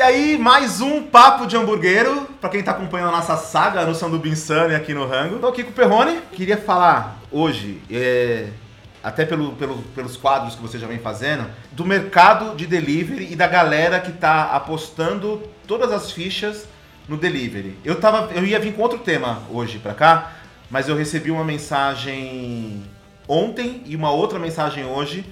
E aí, mais um papo de hamburguero, pra quem tá acompanhando a nossa saga no Sanduba Insane aqui no Rango. Tô aqui com o Perrone, queria falar hoje, é, até pelo, pelo- pelos quadros que você já vem fazendo, do mercado de delivery e da galera que tá apostando todas as fichas no delivery. Eu, tava, eu ia vir com outro tema hoje pra cá, mas eu recebi uma mensagem ontem e uma outra mensagem hoje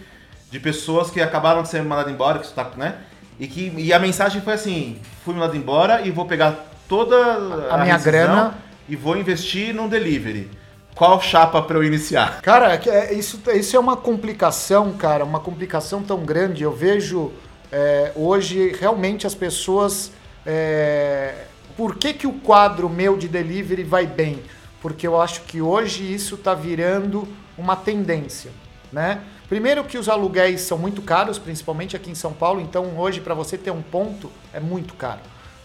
de pessoas que acabaram de ser mandadas embora, que isso tá, né? E, que, e a mensagem foi assim: fui mandado embora e vou pegar toda a, A minha grana. e vou investir num delivery. Qual chapa pra eu iniciar? Cara, é é- isso, isso é uma complicação, cara, uma complicação tão grande. Eu vejo é, hoje realmente as pessoas. é, por que, que o quadro meu de delivery vai bem? Porque eu acho que hoje isso está virando uma tendência, né? Primeiro que os aluguéis são muito caros, principalmente aqui em São Paulo, então hoje para você ter um ponto é muito caro.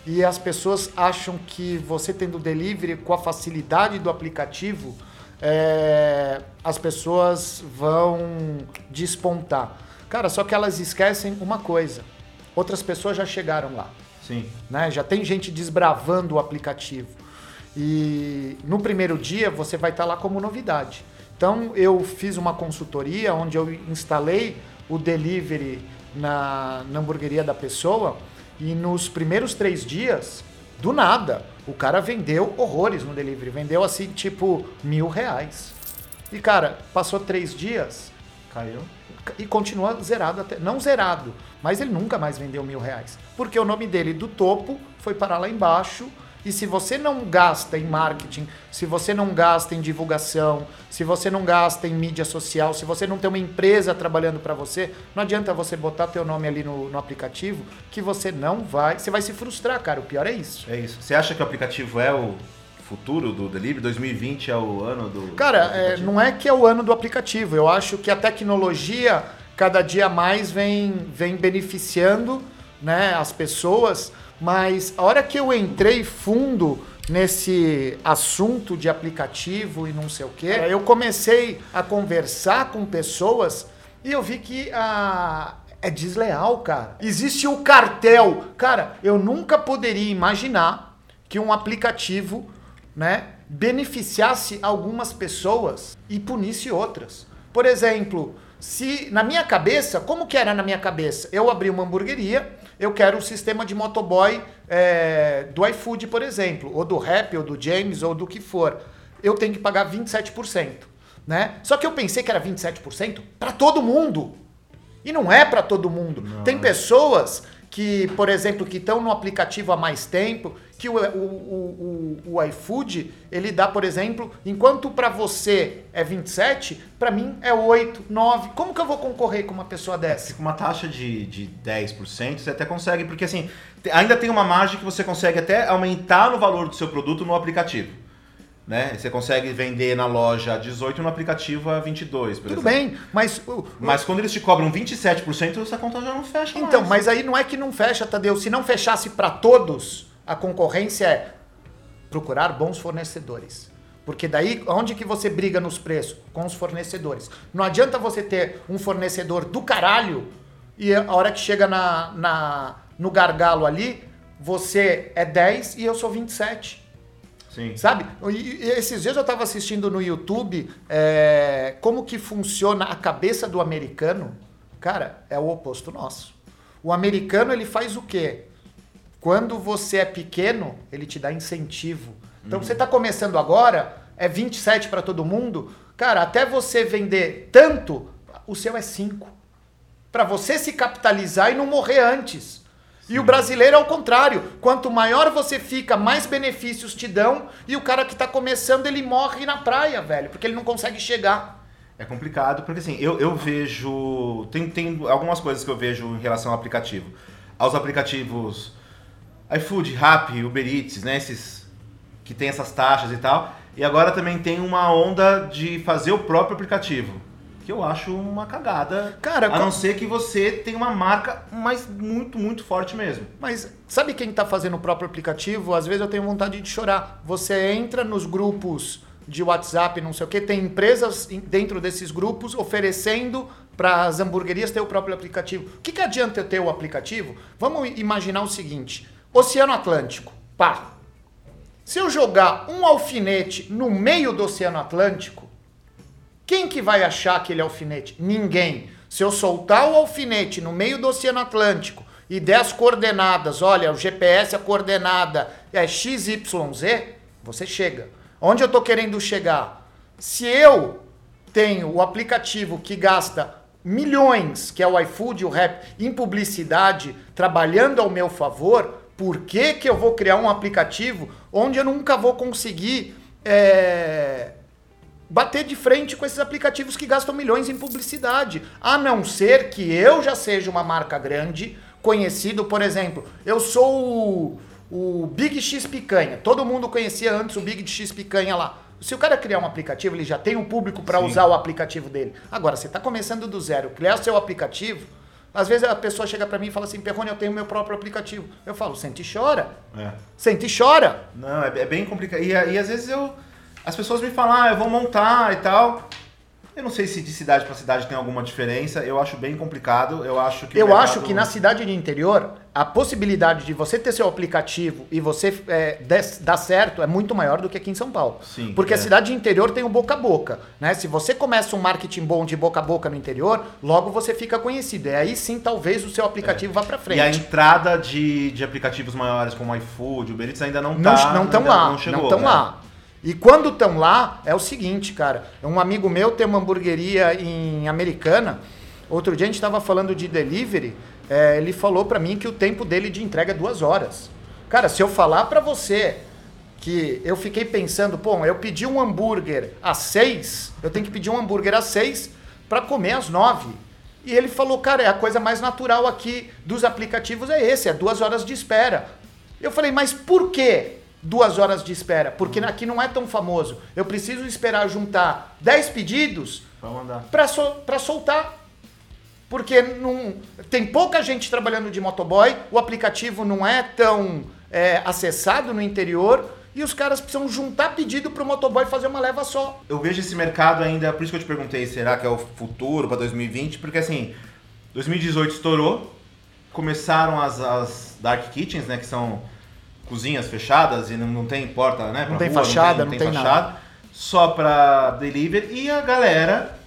E as pessoas acham que você tendo delivery com a facilidade do aplicativo, é, as pessoas vão despontar. Cara, só que elas esquecem uma coisa: outras pessoas já chegaram lá Sim. né? Já tem gente desbravando o aplicativo. E no primeiro dia você vai estar lá como novidade. Então eu fiz uma consultoria onde eu instalei o delivery na, na hamburgueria da pessoa e nos primeiros três dias, do nada, o cara vendeu horrores no delivery. Vendeu assim, tipo, mil reais. E cara, passou três dias, Caiu. e continua zerado até. Não zerado, mas ele nunca mais vendeu mil reais. Porque o nome dele do topo foi parar lá embaixo. E se você não gasta em marketing, se você não gasta em divulgação, se você não gasta em mídia social, se você não tem uma empresa trabalhando para você, não adianta você botar teu nome ali no, no aplicativo que você não vai. Você vai se frustrar, cara. O pior é isso. É isso. Você acha que o aplicativo é o futuro do delivery? 2020 é o ano do. Cara, do é, não é que é o ano do aplicativo. Eu acho que a tecnologia cada dia mais vem, vem beneficiando né, as pessoas, mas a hora que eu entrei fundo nesse assunto de aplicativo e não sei o quê, eu comecei a conversar com pessoas e eu vi que a, é desleal, cara. Existe o cartel. Cara, eu nunca poderia imaginar que um aplicativo, né, beneficiasse algumas pessoas e punisse outras. Por exemplo, se na minha cabeça, como que era na minha cabeça? Eu abri uma hamburgueria, eu quero o sistema de motoboy é, do iFood, por exemplo, ou do Rap, ou do James, ou do que for. Eu tenho que pagar 27%, né? Só que eu pensei que era 27% para todo mundo. E não é para todo mundo. Tem pessoas que, por exemplo, que estão no aplicativo há mais tempo, que o, o, o, o, iFood, ele dá, por exemplo, enquanto para você é 27, para mim é 8, 9. Como que eu vou concorrer com uma pessoa dessa? Com uma taxa de, de 10%, você até consegue, porque assim, ainda tem uma margem que você consegue até aumentar no valor do seu produto no aplicativo. Né? Você consegue vender na loja a 18 no aplicativo a 22, por Tudo exemplo. bem, mas o- Mas quando eles te cobram 27%, essa conta já não fecha Então, mais. mas aí não é que não fecha, Tadeu. Se não fechasse para todos, a concorrência é procurar bons fornecedores. Porque daí, onde que você briga nos preços? Com os fornecedores. Não adianta você ter um fornecedor do caralho e a hora que chega na, na, no gargalo ali, você é 10 e eu sou 27. Sim. Sabe? E, esses dias eu tava assistindo no YouTube é, como que funciona a cabeça do americano. Cara, é o oposto nosso. O americano, ele faz o quê? Quando você é pequeno, ele te dá incentivo. Então, você tá começando agora, é 27 para todo mundo. Cara, até você vender tanto, o seu é 5. Para você se capitalizar e não morrer antes. E o brasileiro é o contrário. Quanto maior você fica, mais benefícios te dão. E o cara que tá começando, ele morre na praia, velho. Porque ele não consegue chegar. É complicado, porque assim, eu, eu vejo. Tem, tem algumas coisas que eu vejo em relação ao aplicativo. Aos aplicativos iFood, Rappi, Uber Eats, né? Esses que tem essas taxas e tal. E agora também tem uma onda de fazer o próprio aplicativo. Que eu acho uma cagada. Cara, a não ser que você tenha uma marca, mas muito, muito forte mesmo. Mas sabe quem tá fazendo o próprio aplicativo? Às vezes eu tenho vontade de chorar. Você entra nos grupos de WhatsApp, não sei o que, tem empresas em- dentro desses grupos oferecendo para as hamburguerias ter o próprio aplicativo. O que, que adianta eu ter o aplicativo? Vamos imaginar o seguinte: Oceano Atlântico, pá. Se eu jogar um alfinete no meio do Oceano Atlântico, quem que vai achar aquele alfinete? Ninguém. Se eu soltar o alfinete no meio do Oceano Atlântico e der as coordenadas, olha, o GPS a coordenada é XYZ, você chega. Onde eu estou querendo chegar? Se eu tenho o aplicativo que gasta milhões, que é o iFood, o Rap, em publicidade, trabalhando ao meu favor, por que, que eu vou criar um aplicativo onde eu nunca vou conseguir é, bater de frente com esses aplicativos que gastam milhões em publicidade? A não ser que eu já seja uma marca grande, conhecido, por exemplo, eu sou o, o Big X Picanha. Todo mundo conhecia antes o Big X Picanha lá. Se o cara criar um aplicativo, ele já tem um público para usar o aplicativo dele. Agora, você está começando do zero, criar seu aplicativo. Às vezes a pessoa chega para mim e fala assim, Perrone, eu tenho meu próprio aplicativo. Eu falo, sente e chora. É. Sente e chora. Não, é, é bem complicado. E, e às vezes eu. As pessoas me falam, ah, eu vou montar e tal. Eu não sei se de cidade para cidade tem alguma diferença. Eu acho bem complicado. Eu acho que. Eu mercado... acho que na cidade de interior, a possibilidade de você ter seu aplicativo e você é, dar certo é muito maior do que aqui em São Paulo. Sim. Porque é. a cidade de interior tem o boca a boca. Né? Se você começa um marketing bom de boca a boca no interior, logo você fica conhecido. E aí sim, talvez o seu aplicativo é. vá para frente. E a entrada de, de aplicativos maiores como iFood, Uber Eats ainda não está. Não estão lá. Não estão né? lá. E quando estão lá, é o seguinte, cara. Um amigo meu tem uma hamburgueria em Americana. Outro dia a gente estava falando de delivery. É, ele falou para mim que o tempo dele de entrega é duas horas. Cara, se eu falar para você que eu fiquei pensando, pô, eu pedi um hambúrguer às seis, eu tenho que pedir um hambúrguer às seis para comer às nove. E ele falou, cara, é a coisa mais natural aqui dos aplicativos é esse, é duas horas de espera. Eu falei, mas por quê? duas horas de espera, porque uhum. aqui não é tão famoso. Eu preciso esperar juntar 10 pedidos para sol, soltar. Porque não, tem pouca gente trabalhando de motoboy, o aplicativo não é tão é, acessado no interior e os caras precisam juntar pedido para o motoboy fazer uma leva só. Eu vejo esse mercado ainda, por isso que eu te perguntei, será que é o futuro para 2020? Porque assim, 2018 estourou, começaram as, as Dark Kitchens, né, que são cozinhas fechadas e não, não tem porta, né? Não tem rua, fachada, não tem, não tem, fachada, nada. Só para delivery e a galera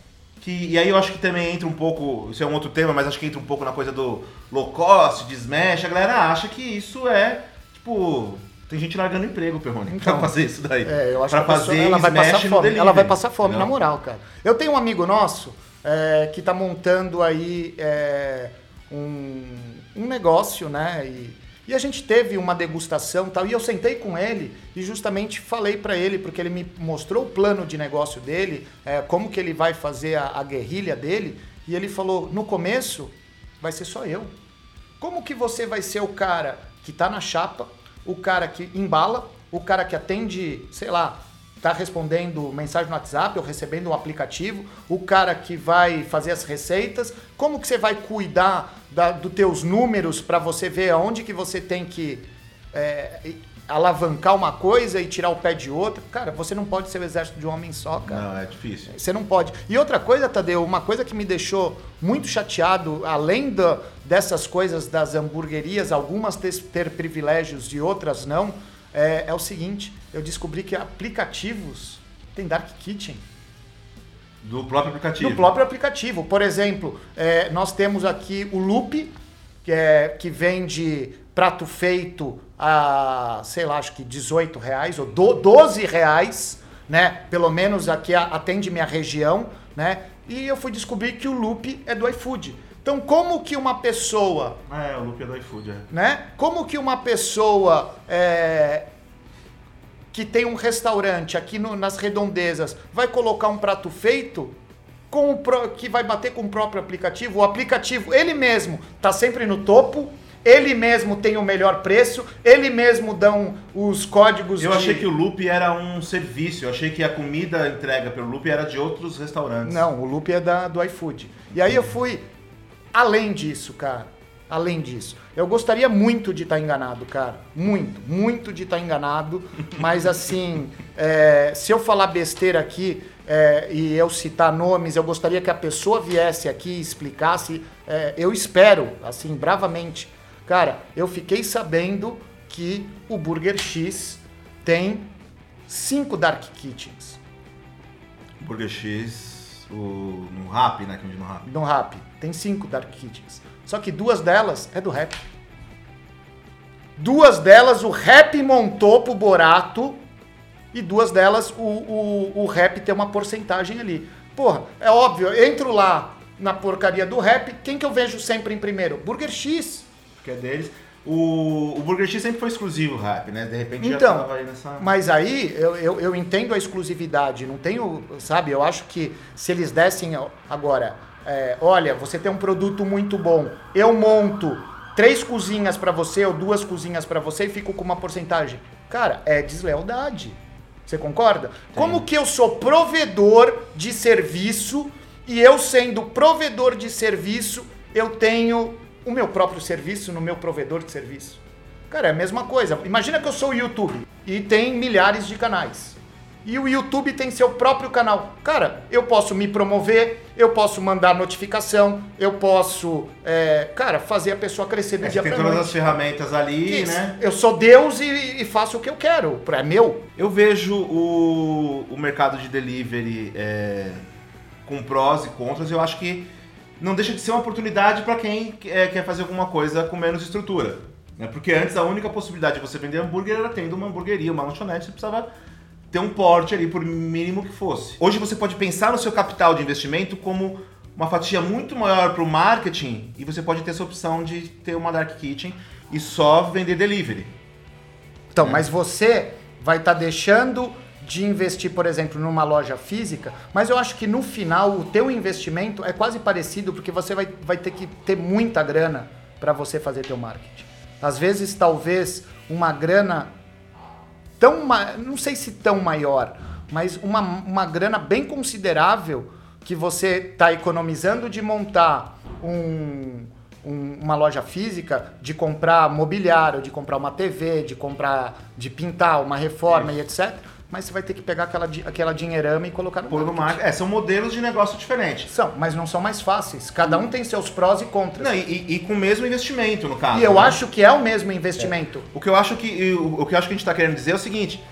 que e aí eu acho que também entra um pouco, isso é um outro tema, mas acho que entra um pouco na coisa do low cost, de smash, a galera acha que isso é tipo tem gente largando emprego, Perrone, então, pra fazer isso daí. É, eu acho pra que fazer pessoa, ela vai passar fome. Ela vai passar fome, não. na moral, cara. Eu tenho um amigo nosso é, que tá montando aí é, um, um negócio, né? E, e a gente teve uma degustação tal, e eu sentei com ele e justamente falei para ele, porque ele me mostrou o plano de negócio dele, é, como que ele vai fazer a, a guerrilha dele, e ele falou, no começo vai ser só eu. Como que você vai ser o cara que está na chapa, o cara que embala, o cara que atende, sei lá, está respondendo mensagem no WhatsApp ou recebendo um aplicativo, o cara que vai fazer as receitas, como que você vai cuidar da, dos teus números para você ver aonde que você tem que é, alavancar uma coisa e tirar o pé de outra. Cara, você não pode ser o exército de um homem só, cara. Não, é difícil. Você não pode. E outra coisa, Tadeu, uma coisa que me deixou muito chateado, além do, dessas coisas das hamburguerias, algumas ter, ter privilégios e outras não, é, é o seguinte, eu descobri que aplicativos têm Dark Kitchen. Do próprio aplicativo. Do próprio aplicativo. Por exemplo, é, nós temos aqui o Loop, que, é, que vende prato feito a, sei lá, acho que 18 reais ou do, 12 reais, né? Pelo menos aqui atende minha região, né? E eu fui descobrir que o Loop é do iFood. Então, como que uma pessoa. É, o loop é do iFood, é. Né? Como que uma pessoa é, que tem um restaurante aqui no, nas redondezas vai colocar um prato feito com o pro, que vai bater com o próprio aplicativo? O aplicativo, ele mesmo, está sempre no topo. Ele mesmo tem o melhor preço, ele mesmo dão os códigos. Eu de... achei que o Loop era um serviço, eu achei que a comida entrega pelo Loop era de outros restaurantes. Não, o Loop é da, do iFood. E aí eu fui, Além disso, cara, além disso. Eu gostaria muito de estar enganado, cara. Muito, muito de estar enganado. Mas assim, é, se eu falar besteira aqui é, e eu citar nomes, eu gostaria que a pessoa viesse aqui e explicasse. É, eu espero, assim, bravamente. Cara, eu fiquei sabendo que o Burger X tem cinco Dark Kitchens. Burger X, o, no Rap, né? Que no Rap. No Rap. Tem cinco Dark Kitchens. Só que duas delas é do rap. Duas delas o rap montou pro Borato e duas delas o, o, o rap tem uma porcentagem ali. Porra, é óbvio, eu entro lá na porcaria do rap, quem que eu vejo sempre em primeiro? Burger X. Que é deles. O, o Burger X sempre foi exclusivo rap, né? De repente então, já tava aí nessa. Mas aí eu, eu, eu entendo a exclusividade, não tenho, sabe? Eu acho que se eles dessem agora é, olha, você tem um produto muito bom, eu monto três cozinhas para você ou duas cozinhas para você e fico com uma porcentagem. Cara, é deslealdade. Você concorda? Sim. Como que eu sou provedor de serviço e eu sendo provedor de serviço, eu tenho o meu próprio serviço no meu provedor de serviço? Cara, é a mesma coisa. Imagina que eu sou o YouTube e tem milhares de canais e o YouTube tem seu próprio canal. Cara, eu posso me promover, eu posso mandar notificação, eu posso, é, cara, fazer a pessoa crescer do é, dia para noite. Tem todas as ferramentas ali, Isso. né? Eu sou Deus e, e, faço o que eu quero, é meu. Eu vejo o, o mercado de delivery é, com prós e contras. Eu acho que não deixa de ser uma oportunidade para quem é, quer fazer alguma coisa com menos estrutura. Né? Porque antes a única possibilidade de você vender hambúrguer era tendo uma hamburgueria, uma lanchonete, você precisava ter um porte ali, por mínimo que fosse. Hoje você pode pensar no seu capital de investimento como uma fatia muito maior para o marketing e você pode ter essa opção de ter uma dark kitchen e só vender delivery. Então, é. mas você vai estar tá deixando de investir, por exemplo, numa loja física, mas eu acho que no final o teu investimento é quase parecido porque você vai, vai ter que ter muita grana para você fazer teu marketing. Às vezes, talvez uma grana tão, não sei se tão maior, mas uma, uma grana bem considerável que você está economizando de montar um, um, uma loja física, de comprar mobiliário, de comprar uma TV, de comprar, de pintar uma reforma Isso. e etc mas você vai ter que pegar aquela, aquela dinheirama e colocar no Pôr no marketing. É, são modelos de negócio diferentes. São, mas não são mais fáceis. Cada um tem seus prós e contras. Não, e, e, com o mesmo investimento, no caso. E eu né? acho que é o mesmo investimento. É. O que eu acho que o, o que eu acho que a gente está querendo dizer é o seguinte: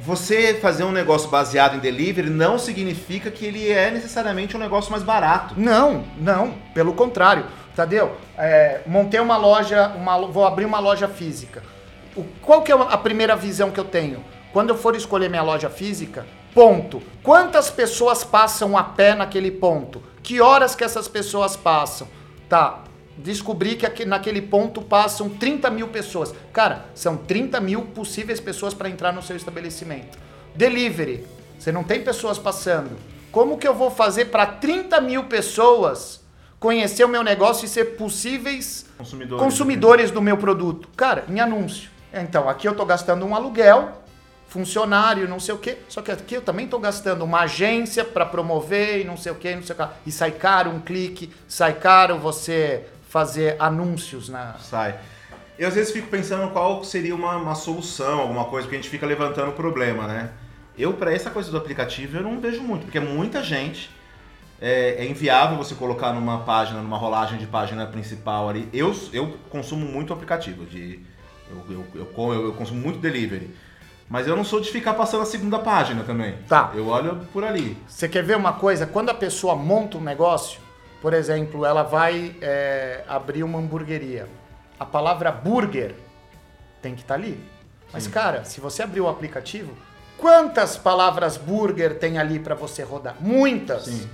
você fazer um negócio baseado em delivery não significa que ele é necessariamente um negócio mais barato. Não, não. Pelo contrário. Tadeu, é, montei uma loja, uma, vou abrir uma loja física. O, qual que é a primeira visão que eu tenho? Quando eu for escolher minha loja física, ponto. Quantas pessoas passam a pé naquele ponto? Que horas que essas pessoas passam? Tá, descobri que aqui, naquele ponto passam 30 mil pessoas. Cara, são 30 mil possíveis pessoas para entrar no seu estabelecimento. Delivery, você não tem pessoas passando. Como que eu vou fazer para 30 mil pessoas conhecer o meu negócio e ser possíveis consumidores, consumidores do meu produto? Cara, em anúncio. Então, aqui eu estou gastando um aluguel funcionário, não sei o quê. Só que aqui eu também estou gastando uma agência para promover e não sei o quê, não sei o quê. E sai caro um clique, sai caro você fazer anúncios na. Sai. Eu às vezes fico pensando qual seria uma, uma solução, alguma coisa, que a gente fica levantando o problema, né? Eu, para essa coisa do aplicativo, eu não vejo muito, porque muita gente. É, é, inviável você colocar numa página, numa rolagem de página principal ali. Eu, eu consumo muito aplicativo, de, eu, eu, eu, eu consumo muito delivery. Mas eu não sou de ficar passando a segunda página também. Tá. Eu olho por ali. Você quer ver uma coisa? Quando a pessoa monta um negócio, por exemplo, ela vai é, abrir uma hamburgueria. A palavra burger tem que estar tá ali. Mas, Sim. cara, se você abrir o aplicativo, quantas palavras burger tem ali para você rodar? Muitas. Sim.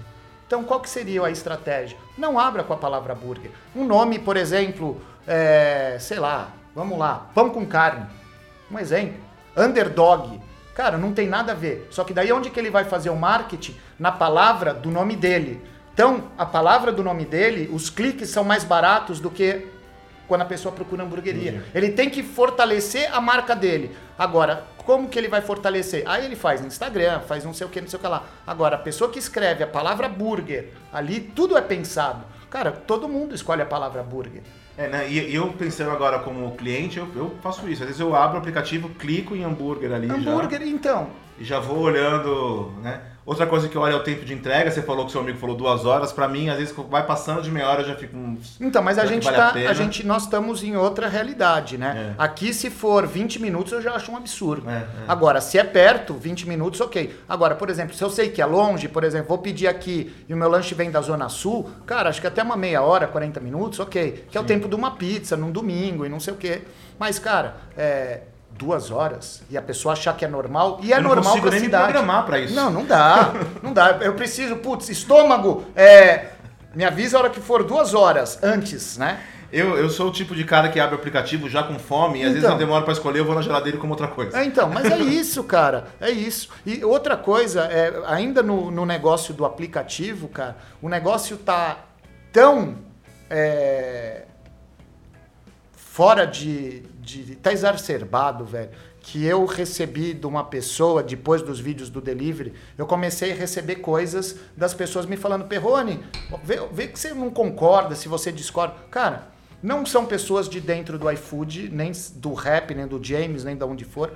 Então, qual que seria a estratégia? Não abra com a palavra burger. Um nome, por exemplo, é, sei lá, vamos lá, pão com carne. Um exemplo. Underdog. Cara, não tem nada a ver. Só que daí onde que ele vai fazer o marketing? Na palavra do nome dele. Então, a palavra do nome dele, os cliques são mais baratos do que quando a pessoa procura hamburgueria. Uhum. Ele tem que fortalecer a marca dele. Agora, como que ele vai fortalecer? Aí ele faz no Instagram, faz não sei o que, não sei o que lá. Agora, a pessoa que escreve a palavra burger, ali tudo é pensado. Cara, todo mundo escolhe a palavra burger. É, né? E, e eu pensando agora como cliente, eu, eu faço isso. Às vezes eu abro o aplicativo, clico em hambúrguer ali Hambúrguer, então. já. E já vou olhando, né? Outra coisa que eu olho é o tempo de entrega. Você falou que seu amigo falou duas horas. Pra mim, às vezes, vai passando de meia hora, eu já fico uns... Então, mas a gente vale tá, a a gente nós estamos em outra realidade, né? É. Aqui se for 20 minutos eu já acho um absurdo. É, é. Agora, se é perto, 20 minutos, OK. Agora, por exemplo, se eu sei que é longe, por exemplo, vou pedir aqui e o meu lanche vem da zona sul, cara, acho que até uma meia hora, 40 minutos, OK. Que é o tempo de uma pizza num domingo e não sei o quê. Mas, cara, é duas horas e a pessoa achar que é normal e é Eu não normal consigo nem me cidade. programar pra isso. Não, não dá. não dá. Eu preciso, putz, estômago, é, me avisa a hora que for duas horas antes, né? Eu, eu sou o tipo de cara que abre o aplicativo já com fome e às vezes Então. eu demoro pra escolher, eu vou na geladeira como outra coisa. É, então, mas é isso, cara. É isso. E outra coisa, é, ainda no, no negócio do aplicativo, cara, o negócio tá tão é, fora de, de. tá exacerbado, velho. Que eu recebi de uma pessoa, depois dos vídeos do delivery, eu comecei a receber coisas das pessoas me falando, Perrone, vê, vê que você não concorda, se você discorda. Cara, não são pessoas de dentro do iFood, nem do rap, nem do James, nem de onde for.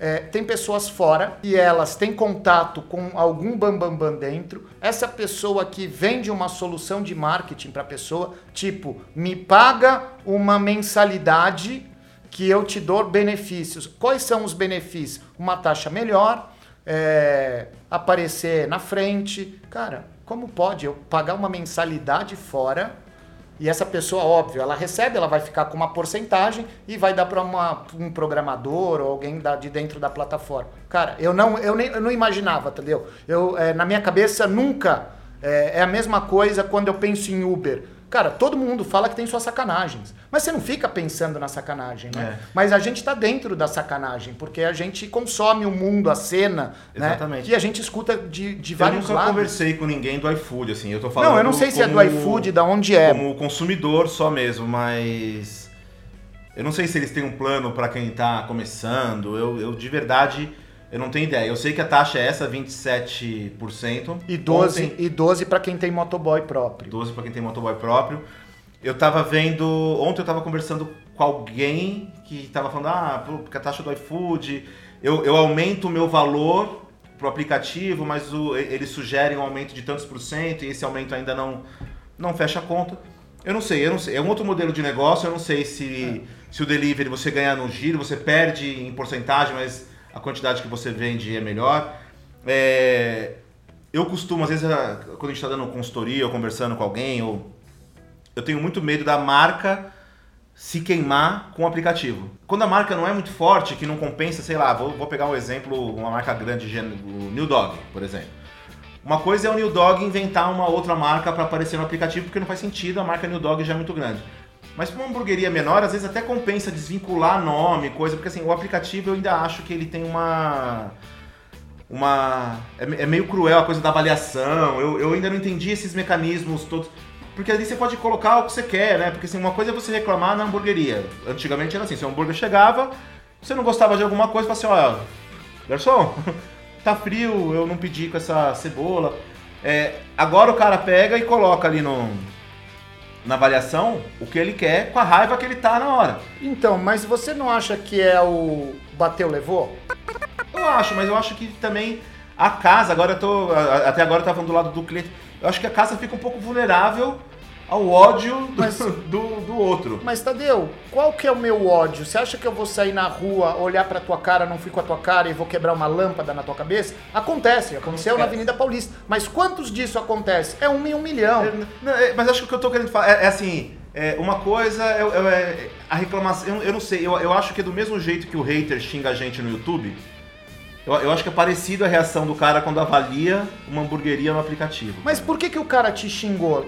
É, tem pessoas fora e elas têm contato com algum bambambam bam, bam dentro. Essa pessoa que vende uma solução de marketing para a pessoa, tipo, me paga uma mensalidade que eu te dou benefícios. Quais são os benefícios? Uma taxa melhor, é, aparecer na frente. Cara, como pode eu pagar uma mensalidade fora e essa pessoa, óbvio, ela recebe, ela vai ficar com uma porcentagem e vai dar para um programador ou alguém da, de dentro da plataforma. Cara, eu não, eu nem, eu não imaginava, entendeu? Eu, é, na minha cabeça nunca é, é a mesma coisa quando eu penso em Uber. Cara, todo mundo fala que tem suas sacanagens. Mas você não fica pensando na sacanagem, né? É. Mas a gente tá dentro da sacanagem, porque a gente consome o mundo, a cena, Exatamente. né? E a gente escuta de, de Eu vários nunca lados. conversei com ninguém do iFood, assim. Eu tô falando Não, eu não sei se é do iFood, da onde é. Como consumidor só mesmo, mas. Eu não sei se eles têm um plano pra quem tá começando. Eu, eu de verdade, eu não tenho ideia. Eu sei que a taxa é essa, 27%. E 12, Ontem, e 12 para quem tem motoboy próprio. 12 pra quem tem motoboy próprio. Eu tava vendo. Ontem eu tava conversando com alguém que tava falando, ah, porque a taxa do iFood. Eu, eu aumento o meu valor pro aplicativo, mas o, eles sugerem um aumento de tantos por cento e esse aumento ainda não, não fecha a conta. Eu não sei, eu não sei. É um outro modelo de negócio, eu não sei se, se o delivery você ganha no giro, você perde em porcentagem, mas a quantidade que você vende é melhor. É, eu costumo, às vezes, quando a gente está dando consultoria ou conversando com alguém, ou eu tenho muito medo da marca se queimar com o aplicativo. Quando a marca não é muito forte, que não compensa, sei lá, vou, vou pegar um exemplo, uma marca grande, o New Dog, por exemplo. Uma coisa é o New Dog inventar uma outra marca para aparecer no aplicativo, porque não faz sentido, a marca New Dog já é muito grande. Mas para uma hamburgueria menor, às vezes até compensa desvincular nome, coisa, porque assim, o aplicativo eu ainda acho que ele tem uma. Uma. É, é meio cruel a coisa da avaliação. Eu, eu ainda não entendi esses mecanismos todos. Porque ali você pode colocar o que você quer, né? Porque assim, uma coisa é você reclamar na hamburgueria. Antigamente era assim, se o hambúrguer chegava, você não gostava de alguma coisa, você assim, ó, garçom, tá frio, eu não pedi com essa cebola. É, agora o cara pega e coloca ali no, na avaliação o que ele quer com a raiva que ele tá na hora. Então, mas você não acha que é o bateu, levou? Eu acho, mas eu acho que também a casa, agora eu tô. Até agora eu tava falando do lado do cliente. Eu acho que a casa fica um pouco vulnerável ao ódio do, Mas- do, do outro. Mas Tadeu, qual que é o meu ódio? Você acha que eu vou sair na rua, olhar pra tua cara, não fui com a tua cara e vou quebrar uma lâmpada na tua cabeça? Acontece, aconteceu na Acontece. Avenida Paulista. Mas quantos disso acontece? É um em um milhão. É, não, é, mas acho que o que eu tô querendo falar é, é assim. é, uma coisa é, é- é a reclamação. Eu, eu não sei, eu, eu acho que é do mesmo jeito que o hater xinga a gente no YouTube. Eu, eu acho que é parecido a reação do cara quando avalia uma hamburgueria no aplicativo. Mas por que, que o cara te xingou?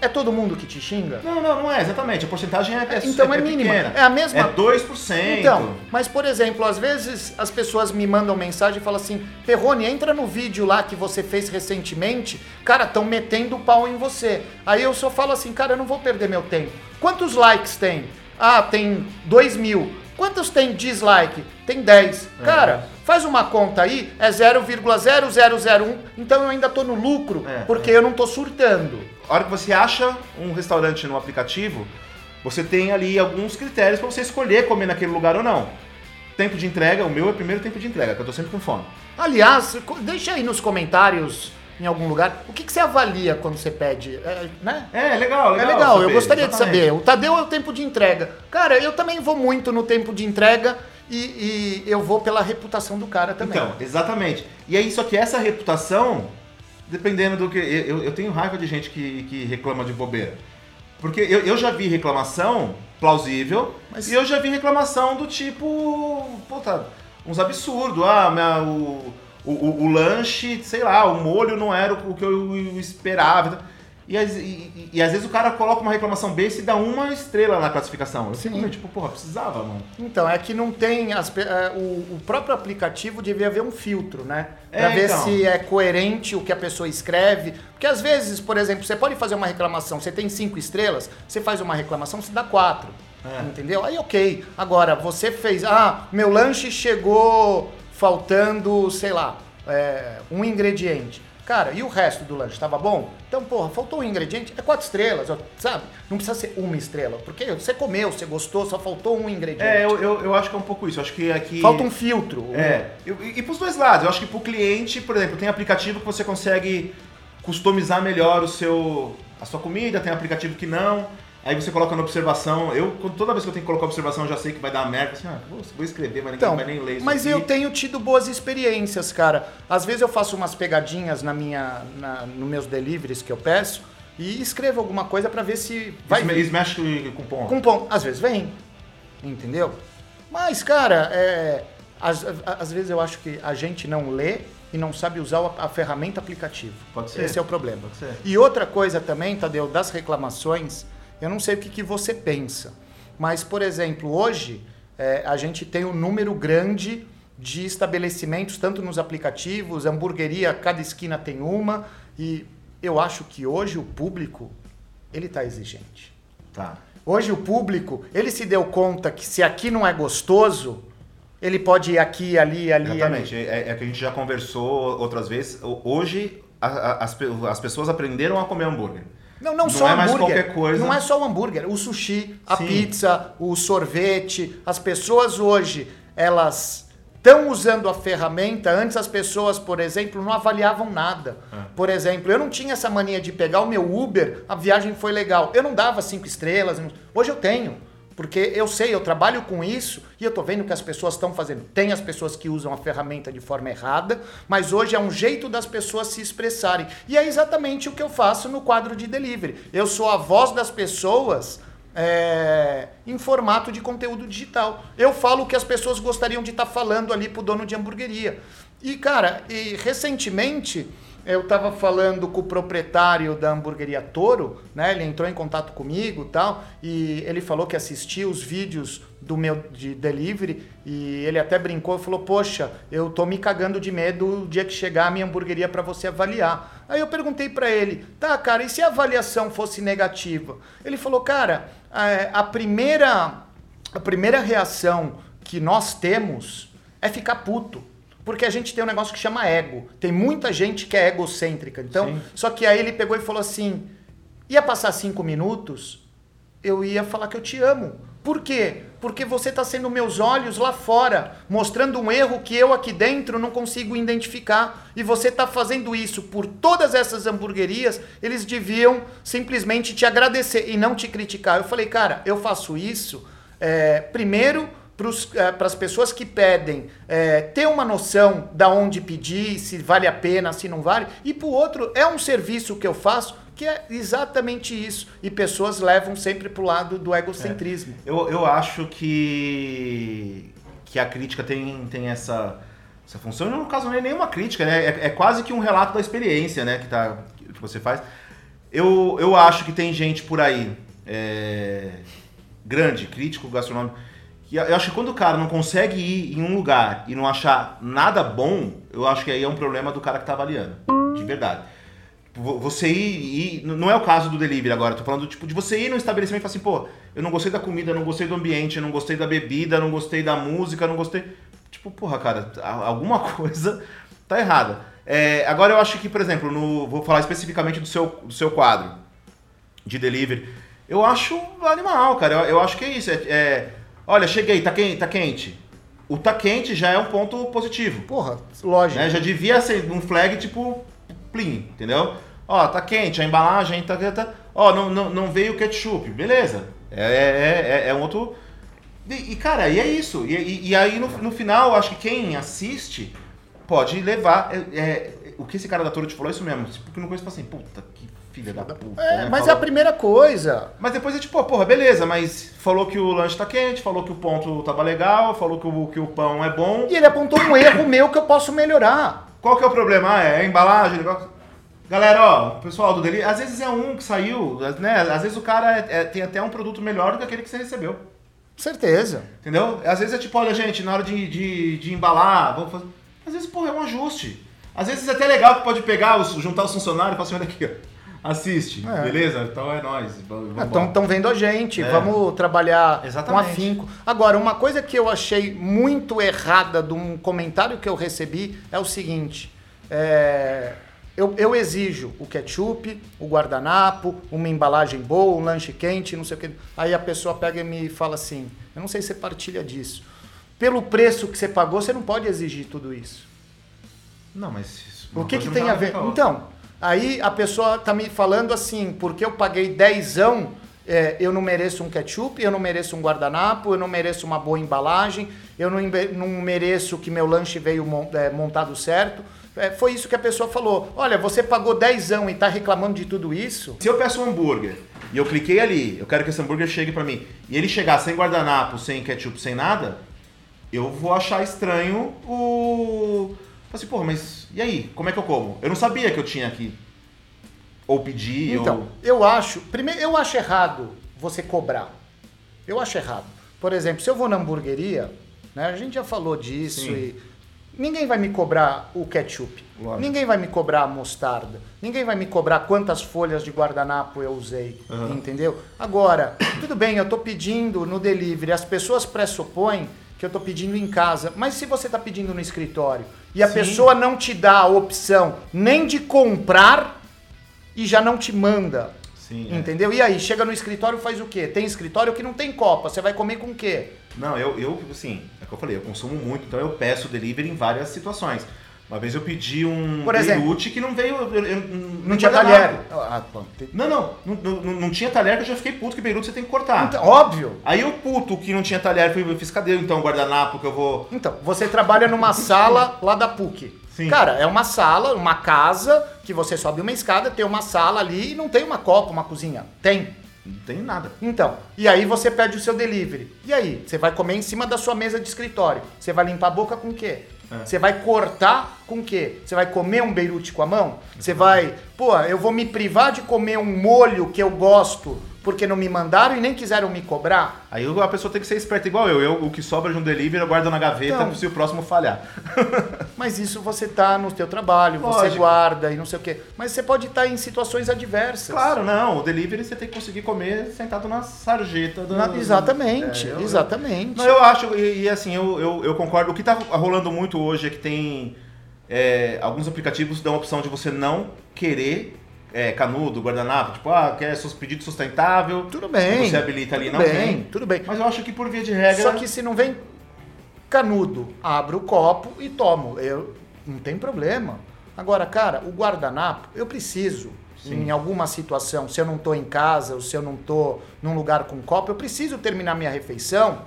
É todo mundo que te xinga? Não, não, não é, exatamente. A porcentagem é, é, Então é mínima. pequena. É a mesma- É 2%. Então, mas por exemplo, às vezes as pessoas me mandam mensagem e falam assim: Perrone, entra no vídeo lá que você fez recentemente, cara, estão metendo o pau em você. Aí eu só falo assim, cara, eu não vou perder meu tempo. Quantos likes tem? Ah, tem 2 mil. Quantos tem dislike? Tem 10. É. Cara, faz uma conta aí, é 0,0001, então eu ainda tô no lucro, É, porque eu não tô surtando. A hora que você acha um restaurante no aplicativo, você tem ali alguns critérios para você escolher comer naquele lugar ou não. Tempo de entrega, o meu é o primeiro tempo de entrega, que eu tô sempre com fome. Aliás, deixa aí nos comentários, em algum lugar, o que, que você avalia quando você pede, é, né? É, legal, legal. É legal, eu saber, gostaria exatamente. de saber. O Tadeu é o tempo de entrega. Cara, eu também vou muito no tempo de entrega e, e eu vou pela reputação do cara também. Então, exatamente. E aí, só que essa reputação, dependendo do que. Eu, eu tenho raiva de gente que, que reclama de bobeira. Porque eu, eu já vi reclamação plausível, Mas- e eu já vi reclamação do tipo. Puta, uns absurdos. Ah, minha, o, o, o- o lanche, sei lá, o molho não era o que eu esperava. E, às- e- e- às vezes o cara coloca uma reclamação besta e dá uma estrela na classificação. Eu Sim. tipo, porra, precisava, mano. Então, é que não tem. as é, o, o próprio aplicativo devia haver um filtro, né? Pra É, ver então. se é coerente o que a pessoa escreve. Porque às vezes, por exemplo, você pode fazer uma reclamação, você tem cinco estrelas, você faz uma reclamação, você dá quatro. É. Entendeu? Aí ok. Agora, você fez. Ah, meu lanche chegou faltando, sei lá, é, um ingrediente. Cara, e o resto do lanche? Tava bom? Então, porra, faltou um ingrediente? É quatro estrelas, sabe? Não precisa ser uma estrela. Porque você comeu, você gostou, só faltou um ingrediente. É, eu, eu, eu acho que é um pouco isso. Eu acho que aqui. Falta um filtro. É, e, e pros dois lados. Eu acho que pro cliente, por exemplo, tem aplicativo que você consegue customizar melhor o seu, a sua comida, tem aplicativo que não. Aí você coloca na observação. Eu, toda vez que eu tenho que colocar observação, eu já sei que vai dar merda. Assim, ah, vou, vou escrever, mas ninguém Então, vai nem ler isso mas aqui. eu tenho tido boas experiências, cara. Às vezes eu faço umas pegadinhas na minha, na, nos meus deliveries que eu peço e escrevo alguma coisa pra ver se vai. Smash com ponto. Com pão. Às vezes vem, entendeu? Mas, cara, é, às, às vezes eu acho que a gente não lê e não sabe usar a ferramenta aplicativo. Pode ser. Esse é o problema. Pode ser. E outra coisa também, Tadeu, das reclamações, eu não sei o que, que você pensa, mas, por exemplo, hoje é, a gente tem um número grande de estabelecimentos, tanto nos aplicativos, hamburgueria, cada esquina tem uma, e eu acho que hoje o público, ele está exigente. Tá. Hoje o público, ele se deu conta que se aqui não é gostoso, ele pode ir aqui, ali, ali, ali. Exatamente. É, é que a gente já conversou outras vezes. Hoje, a- a- as, as pessoas aprenderam a comer hambúrguer. Não, não, Não só é mais hambúrguer. qualquer coisa. Não é só o hambúrguer, o sushi, a Sim. pizza, o sorvete. As pessoas hoje, elas estão usando a ferramenta. Antes as pessoas, por exemplo, não avaliavam nada. É. Por exemplo, eu não tinha essa mania de pegar o meu Uber, a viagem foi legal. Eu não dava cinco estrelas. Hoje eu tenho. Porque eu sei, eu trabalho com isso e eu tô vendo que as pessoas estão fazendo. Tem as pessoas que usam a ferramenta de forma errada, mas hoje é um jeito das pessoas se expressarem. E é exatamente o que eu faço no quadro de delivery. Eu sou a voz das pessoas é, em formato de conteúdo digital. Eu falo o que as pessoas gostariam de estar falando ali pro dono de hamburgueria. E, cara, e recentemente eu estava falando com o proprietário da hamburgueria Toro, né? Ele entrou em contato comigo e tal, e ele falou que assistia os vídeos do meu de delivery e ele até brincou e falou: "Poxa, eu tô me cagando de medo o dia que chegar a minha hamburgueria para você avaliar". Aí eu perguntei para ele: "Tá, cara, e se a avaliação fosse negativa?". Ele falou: "Cara, é, a primeira a primeira reação que nós temos é ficar puto. Porque a gente tem um negócio que chama ego. Tem muita gente que é egocêntrica. Então, Sim. só que aí ele pegou e falou assim: ia passar cinco minutos, eu ia falar que eu te amo. Por quê? Porque você está sendo meus olhos lá fora, mostrando um erro que eu aqui dentro não consigo identificar. E você está fazendo isso por todas essas hamburguerias, eles deviam simplesmente te agradecer e não te criticar. Eu falei, cara, eu faço isso é, primeiro para as pessoas que pedem é, ter uma noção da onde pedir, se vale a pena, se não vale. E para o outro, é um serviço que eu faço que é exatamente isso. E pessoas levam sempre para o lado do egocentrismo. Eu, eu acho que, que a crítica tem, tem essa, essa função. No caso não é nenhuma crítica, né? É, é quase que um relato da experiência né? que, tá, que você faz. Eu, eu acho que tem gente por aí, é, grande, crítico gastronômico, eu acho que quando o cara não consegue ir em um lugar e não achar nada bom, eu acho que aí é um problema do cara que tá avaliando. De verdade. vo- você ir, ir- Não é o caso do delivery agora, tô falando tipo, de você ir num estabelecimento e falar assim, pô, eu não gostei da comida, não gostei do ambiente, não gostei da bebida, não gostei da música, não gostei. Tipo, porra, cara, alguma coisa tá errada. É, agora eu acho que, por exemplo, no, vou falar especificamente do seu, do seu quadro de delivery. Eu acho animal, cara. Eu, eu acho que é isso. É, é, olha, cheguei, tá quente, tá quente. O tá quente já é um ponto positivo. Porra, lógico. Né? Já devia ser um flag tipo plim, entendeu? Ó, tá quente, a embalagem tá. tá ó, não, não, não veio ketchup, beleza. É, é, é, é um outro. E, e, cara, e é isso. E, e- e aí no, no final, acho que quem assiste pode levar. é, é, o que esse cara da Toro te falou é isso mesmo. Porque no começo fala assim, puta, que filha da puta. É, né? mas é Falou- a primeira coisa. mas depois é tipo, porra, beleza, mas falou que o lanche tá quente, falou que o ponto tava legal, falou que o, que o pão é bom. E ele apontou um erro meu que eu posso melhorar. Qual que é o problema? Ah, é a embalagem, negócio. Galera, ó, pessoal do delivery, às vezes é um que saiu, né? Às vezes o cara é- é- tem até um produto melhor do que aquele que você recebeu. Certeza. Entendeu? Às vezes é tipo, olha, gente, na hora de, de, de embalar, vamos fazer. Às vezes, porra, é um ajuste. Às vezes é até legal que pode pegar, juntar os funcionários e falar assim, olha aqui, ó. Assiste, É. beleza? Então é embora. Estão vendo a gente, É. vamos trabalhar Exatamente. com afinco. Agora, uma coisa que eu achei muito errada de um comentário que eu recebi é o seguinte: é, eu, eu exijo o ketchup, o guardanapo, uma embalagem boa, um lanche quente, não sei o que. Aí a pessoa pega e me fala assim: eu não sei se você partilha disso. Pelo preço que você pagou, você não pode exigir tudo isso. Não, mas. O que, que tem a ver? Então, aí a pessoa tá me falando assim, porque eu paguei dezão, é, eu não mereço um ketchup, eu não mereço um guardanapo, eu não mereço uma boa embalagem, eu não, não mereço que meu lanche veio é, montado certo. É, foi isso que a pessoa falou. Olha, você pagou dezão e tá reclamando de tudo isso? Se eu peço um hambúrguer e eu cliquei ali, eu quero que esse hambúrguer chegue pra mim, e ele chegar sem guardanapo, sem ketchup, sem nada, eu vou achar estranho o. Assim, porra, mas e aí? Como é que eu como? Eu não sabia que eu tinha que ou pedir Então, ou. eu acho, primeiro, eu acho errado você cobrar. Eu acho errado. Por exemplo, se eu vou na hamburgueria, né, a gente já falou disso Sim. e ninguém vai me cobrar o ketchup. Lógico. Ninguém vai me cobrar a mostarda. Ninguém vai me cobrar quantas folhas de guardanapo eu usei, Aham. entendeu? Agora, tudo bem, eu tô pedindo no delivery, as pessoas pressupõem que eu tô pedindo em casa, mas se você tá pedindo no escritório e a Sim. pessoa não te dá a opção nem de comprar e já não te manda. Sim. é. Entendeu? E aí, chega no escritório faz o quê? Tem escritório que não tem copa, você vai comer com o quê? Não, eu, eu, assim, é o que eu falei, eu consumo muito, então eu peço delivery em várias situações. Uma vez eu pedi um Por exemplo, Beirute que não veio. eu- eu- Não tinha guardanapo. talher. Ah, tem- Não, não, não, não, não tinha talher que eu já fiquei puto que Beirute você tem que cortar. Então, óbvio. Aí o puto que não tinha talher, eu eu fiz cadê então o guardanapo que eu vou. Então, você trabalha numa sala lá da PUC. Sim. Cara, é uma sala, uma casa, que você sobe uma escada, tem uma sala ali e não tem uma copa, uma cozinha. Tem. Não tem nada. Então, e aí você pede o seu delivery. E aí, você vai comer em cima da sua mesa de escritório. Você vai limpar a boca com o quê? É. Você vai cortar com o quê? Você vai comer um beirute com a mão? Você vai, pô, eu vou me privar de comer um molho que eu gosto porque não me mandaram e nem quiseram me cobrar? Aí a pessoa tem que ser esperta igual eu. eu o que sobra de um delivery eu guardo na gaveta Então. se o próximo falhar. Mas isso você tá no teu trabalho, você Lógico. guarda e não sei o quê. Mas você pode estar em situações adversas. Claro, não. O delivery você tem que conseguir comer sentado na sarjeta. Do... Na- exatamente, É, eu- exatamente. Não, eu acho, e, e assim, eu, eu, eu concordo. O que tá rolando muito hoje é que tem. é, alguns aplicativos dão a opção de você não querer é, canudo, guardanapo, tipo, ah, quer sus- pedido sustentável. Tudo bem. Você habilita ali, tudo não bem, tem. tudo bem. Mas eu acho que por via de regra. Só que se não vem canudo, abro o copo e tomo. Eu não tem problema. Agora, cara, o guardanapo, eu preciso. Sim. Em alguma situação, se eu não tô em casa ou se eu não tô num lugar com copo, eu preciso terminar minha refeição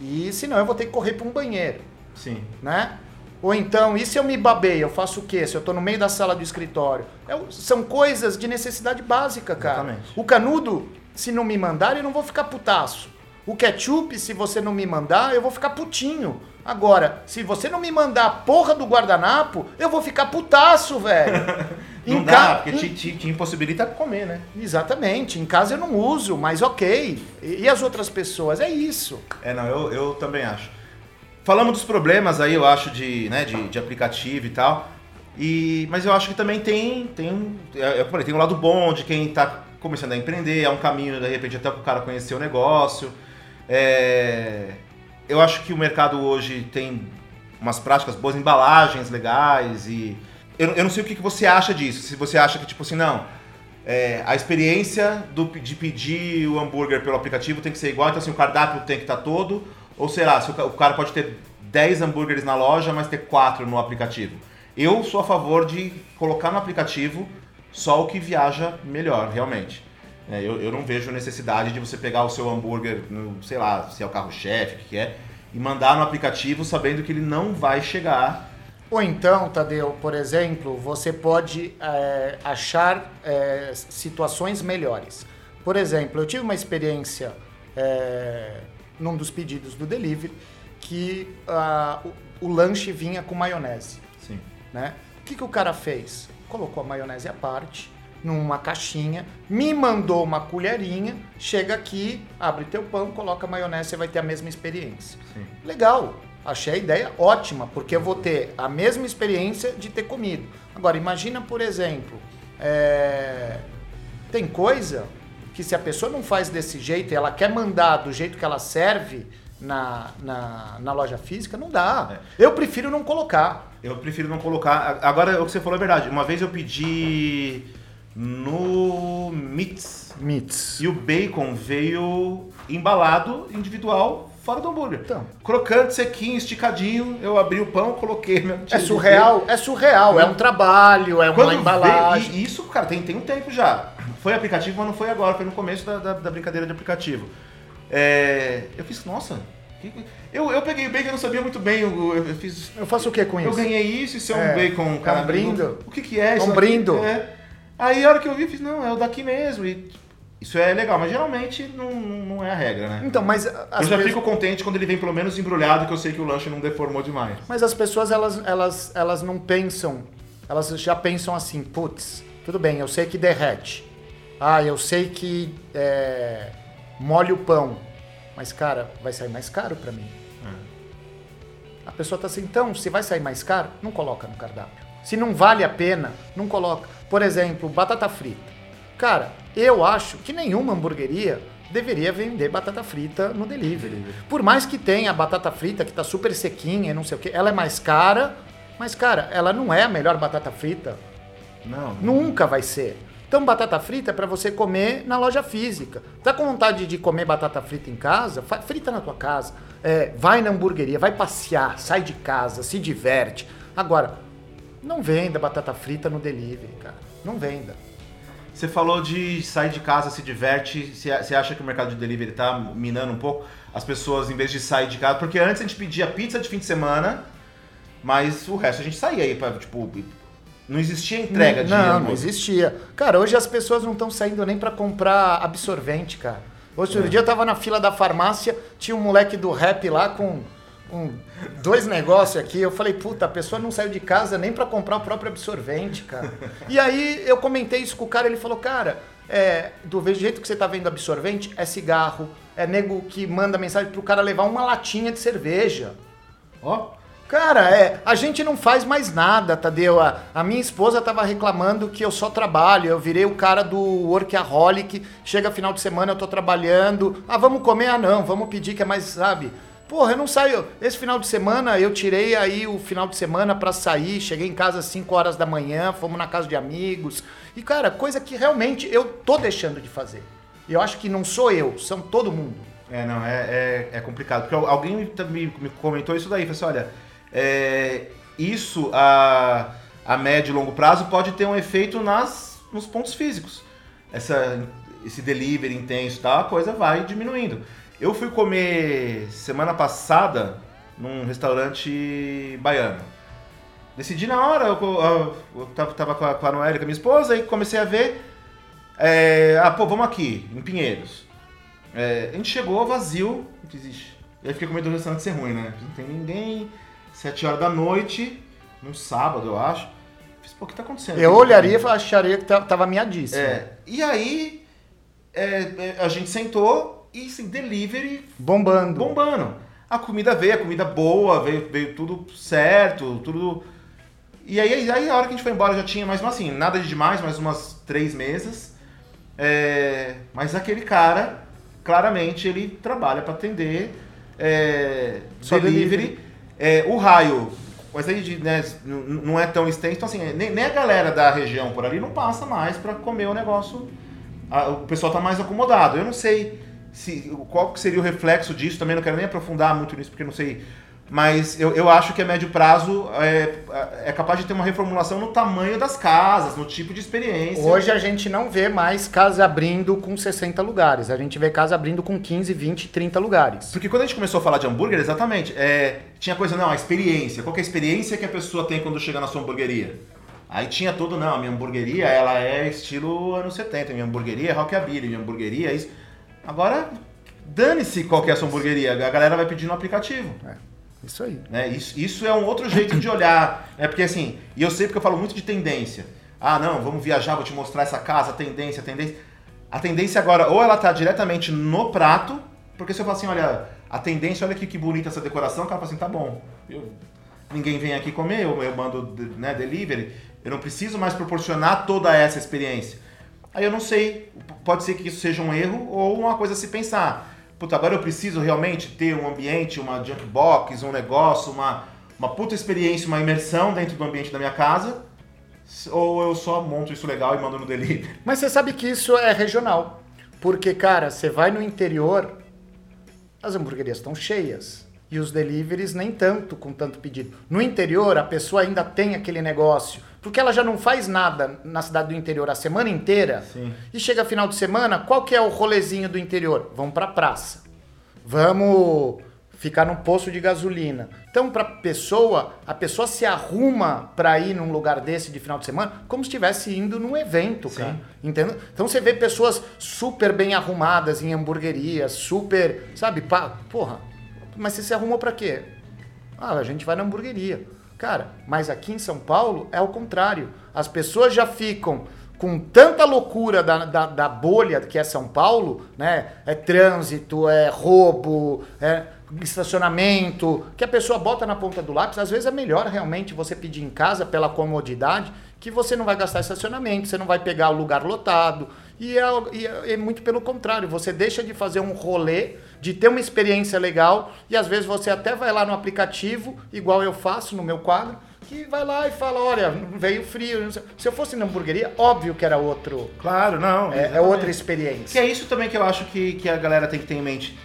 e senão eu vou ter que correr para um banheiro, Sim. né? Ou então, e se eu me babei, eu faço o quê? Se eu tô no meio da sala do escritório? É são coisas de necessidade básica, cara. Exatamente. O canudo, se não me mandar, eu não vou ficar putaço. O ketchup, se você não me mandar, eu vou ficar putinho. Agora, se você não me mandar a porra do guardanapo, eu vou ficar putaço, velho. Não Em dá, ca- porque te, te, te impossibilita comer, né? Exatamente. Em casa eu não uso, mas ok. E, e as outras pessoas? É isso. É, não, eu, eu também acho. Falamos dos problemas aí, eu acho, de, né, de, de aplicativo e tal. E, mas eu acho que também tem, tem, é, eu falei, tem um lado bom de quem está começando a empreender, é um caminho, de repente, até para o cara conhecer o negócio. É, eu acho que o mercado hoje tem umas práticas boas, embalagens legais e... Eu, eu não sei o que, que você acha disso, se você acha que, tipo assim, não, é, a experiência do, de pedir o hambúrguer pelo aplicativo tem que ser igual, então assim, o cardápio tem que estar tá todo, ou será, se o, cara pode ter 10 hambúrgueres na loja, mas ter 4 no aplicativo. Eu sou a favor de colocar no aplicativo só o que viaja melhor, realmente. É, eu, eu não vejo necessidade de você pegar o seu hambúrguer, no, sei lá, se é o carro-chefe, o que é, e mandar no aplicativo sabendo que ele não vai chegar. Ou então, Tadeu, por exemplo, você pode é, achar é, situações melhores. Por exemplo, eu tive uma experiência é, num dos pedidos do delivery que uh, o, o, lanche vinha com maionese. Sim. Né? O que, que o cara fez? Colocou a maionese à parte, numa caixinha, me mandou uma colherinha, chega aqui, abre teu pão, coloca maionese, você vai ter a mesma experiência. Sim. Legal, achei a ideia ótima, porque eu vou ter a mesma experiência de ter comido. Agora, imagina, por exemplo, é... tem coisa que se a pessoa não faz desse jeito e ela quer mandar do jeito que ela serve na, na, na loja física, não dá. É. Eu prefiro não colocar. Eu prefiro não colocar. Agora, o que você falou é verdade. Uma vez eu pedi no Mits. Mits. E o bacon veio embalado, individual, fora do hambúrguer. Então. Crocante, sequinho, esticadinho. Eu abri o pão, coloquei meu É surreal, é surreal. É um trabalho, é uma embalagem. Veio, e isso, cara, tem, tem um tempo já. Foi aplicativo, mas não foi agora. Foi no começo da, da, da brincadeira de aplicativo. É, eu fiz, nossa, eu, eu peguei o bacon, eu não sabia muito bem. Eu, eu fiz. Eu faço o que com isso? Eu ganhei isso, isso é, um é, bacon, cara. É um brindo. O que, que é isso? Um brindo. É. Aí a hora que eu vi, eu fiz, não, é o daqui mesmo. E isso é legal, mas geralmente não, não é a regra, né? Então, mas. eu já pessoas... fico contente quando ele vem pelo menos embrulhado, que eu sei que o lanche não deformou demais. Mas as pessoas, elas, elas, elas não pensam. Elas já pensam assim, putz, tudo bem, eu sei que derrete. Ah, eu sei que é, molha o pão. Mas, cara, vai sair mais caro para mim. É. A pessoa tá assim, então, se vai sair mais caro, não coloca no cardápio. Se não vale a pena, não coloca. Por exemplo, batata frita. Cara, eu acho que nenhuma hamburgueria deveria vender batata frita no delivery. Por mais que tenha a batata frita que tá super sequinha e não sei o que, ela é mais cara, mas cara, ela não é a melhor batata frita. Não. Nunca vai ser. Então, batata frita é para você comer na loja física. Tá com vontade de comer batata frita em casa? Frita na tua casa. É, vai na hamburgueria, vai passear, sai de casa, se diverte. Agora, não venda batata frita no delivery, cara. Não venda. Você falou de sair de casa, se diverte. Você acha que o mercado de delivery tá minando um pouco? As pessoas, em vez de sair de casa. Porque antes a gente pedia pizza de fim de semana, mas o resto a gente saía aí pra, tipo, não existia entrega de Não, não existia. Cara, hoje as pessoas não estão saindo nem para comprar absorvente, cara. Hoje, outro é. dia eu tava na fila da farmácia, tinha um moleque do rap lá com um, dois negócios aqui. Eu falei, puta, a pessoa não saiu de casa nem para comprar o próprio absorvente, cara. e aí eu comentei isso com o cara, ele falou, cara, é, do jeito que você tá vendo absorvente, é cigarro, é nego que manda mensagem pro cara levar uma latinha de cerveja. Ó, Cara, é, a gente não faz mais nada, Tadeu. A, a minha esposa tava reclamando que eu só trabalho, eu virei o cara do workaholic, chega final de semana eu tô trabalhando. Ah, vamos comer? Ah, não, vamos pedir que é mais, sabe? Porra, eu não saio. Esse final de semana eu tirei aí o final de semana para sair, cheguei em casa às 5 horas da manhã, fomos na casa de amigos. E cara, coisa que realmente eu tô deixando de fazer. E eu acho que não sou eu, são todo mundo. É, não, é, é, é complicado. Porque alguém me, me comentou isso daí, falou assim, olha, é, isso a, a médio e longo prazo pode ter um efeito nas, nos pontos físicos. Essa, esse delivery intenso, tá, a coisa vai diminuindo. Eu fui comer semana passada num restaurante baiano. Decidi na hora, eu, eu, eu tava, tava, com a, com a Noelle, com a minha esposa, e comecei a ver. É, ah, pô, vamos aqui, em Pinheiros. É, a gente chegou vazio, que existe. E aí fiquei com medo do restaurante ser ruim, né? Não tem ninguém. 7 horas da noite, num sábado, eu acho. Fiz, pô, o que tá acontecendo? Eu olharia e acharia que tava miadíssimo. É. E aí, é, é, a gente sentou e, assim, delivery... Bombando. Bombando. A comida veio, a comida boa, veio, veio tudo certo, tudo... E aí, aí a hora que a gente foi embora já tinha mais, assim, nada de demais, mais umas três mesas. É, mas aquele cara, claramente, ele trabalha para atender é, Só delivery. É, o raio, mas aí né, não é tão extenso, então assim, nem, nem a galera da região por ali não passa mais para comer o negócio. O pessoal tá mais acomodado. Eu não sei se qual que seria o reflexo disso, também não quero nem aprofundar muito nisso, porque não sei. Mas eu, eu acho que a médio prazo é, é capaz de ter uma reformulação no tamanho das casas, no tipo de experiência. Hoje a gente não vê mais casa abrindo com 60 lugares. A gente vê casa abrindo com 15, 20, 30 lugares. Porque quando a gente começou a falar de hambúrguer, exatamente, é, tinha coisa, não, a experiência. Qual é a experiência que a pessoa tem quando chega na sua hamburgueria? Aí tinha tudo, não, a minha hamburgueria, ela é estilo anos 70, minha hamburgueria é rockabilly, minha hamburgueria é isso. Agora, dane-se qual é a sua hamburgueria, a galera vai pedir no aplicativo. Isso aí. Né? Isso, isso é um outro jeito de olhar. É porque assim, e eu sei porque eu falo muito de tendência. Ah, não, vamos viajar, vou te mostrar essa casa, tendência, tendência. A tendência agora, ou ela tá diretamente no prato, porque se eu falar assim, olha, a tendência, olha aqui que bonita essa decoração, o cara fala assim, tá bom. eu- ninguém vem aqui comer, eu, eu mando né, delivery. Eu não preciso mais proporcionar toda essa experiência. Aí eu não sei, pode ser que isso seja um erro ou uma coisa a se pensar. Puta, agora eu preciso realmente ter um ambiente, uma junk box, um negócio, uma, uma puta experiência, uma imersão dentro do ambiente da minha casa. Ou eu só monto isso legal e mando no delivery. Mas você sabe que isso é regional. Porque, cara, você vai no interior, as hamburguerias estão cheias. E os deliveries nem tanto, com tanto pedido. No interior, a pessoa ainda tem aquele negócio. Porque ela já não faz nada na cidade do interior a semana inteira. Sim. E chega final de semana, qual que é o rolezinho do interior? Vamos pra praça. Vamos ficar num posto de gasolina. Então, pra pessoa, a pessoa se arruma pra ir num lugar desse de final de semana como se estivesse indo num evento, Sim. cara. Entendeu? Então você vê pessoas super bem arrumadas em hamburguerias, super, sabe, pá, porra. Mas você se arrumou pra quê? Ah, a gente vai na hamburgueria. Cara, mas aqui em São Paulo é o contrário. As pessoas já ficam com tanta loucura da, da, da bolha que é São Paulo, né? É trânsito, é roubo, é estacionamento, que a pessoa bota na ponta do lápis. Às vezes é melhor realmente você pedir em casa pela comodidade, que você não vai gastar estacionamento, você não vai pegar o lugar lotado. E é, e é- é muito pelo contrário, você deixa de fazer um rolê, de ter uma experiência legal, e às vezes você até vai lá no aplicativo, igual eu faço no meu quadro, que vai lá e fala, olha, veio frio. não sei. Se eu fosse na hamburgueria, óbvio que era outro. Claro, não. É, é outra Que experiência. é isso também que eu acho que, que a galera tem que ter em mente.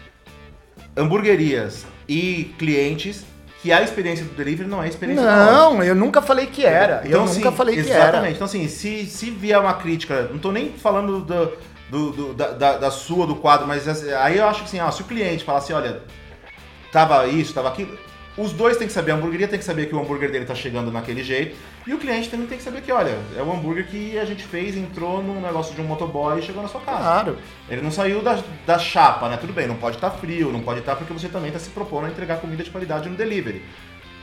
Hamburguerias e clientes, que a experiência do delivery não é a experiência. Não, eu nunca falei que era. eu assim, nunca falei que exatamente. era. Então, assim, se, se vier uma crítica, não tô nem falando do, do- do- da, da- da sua, do quadro, mas assim, aí eu acho que assim, se o cliente falar assim, olha, tava isso, tava aquilo, os dois têm que saber, a hamburgueria tem que saber que o hambúrguer dele tá chegando naquele jeito, e o cliente também tem que saber que, olha, é o hambúrguer que a gente fez, entrou num negócio de um motoboy e chegou na sua casa. Claro. Ele não saiu da, da chapa, né? Tudo bem, não pode estar frio, não pode estar porque você também está se propondo a entregar comida de qualidade no delivery.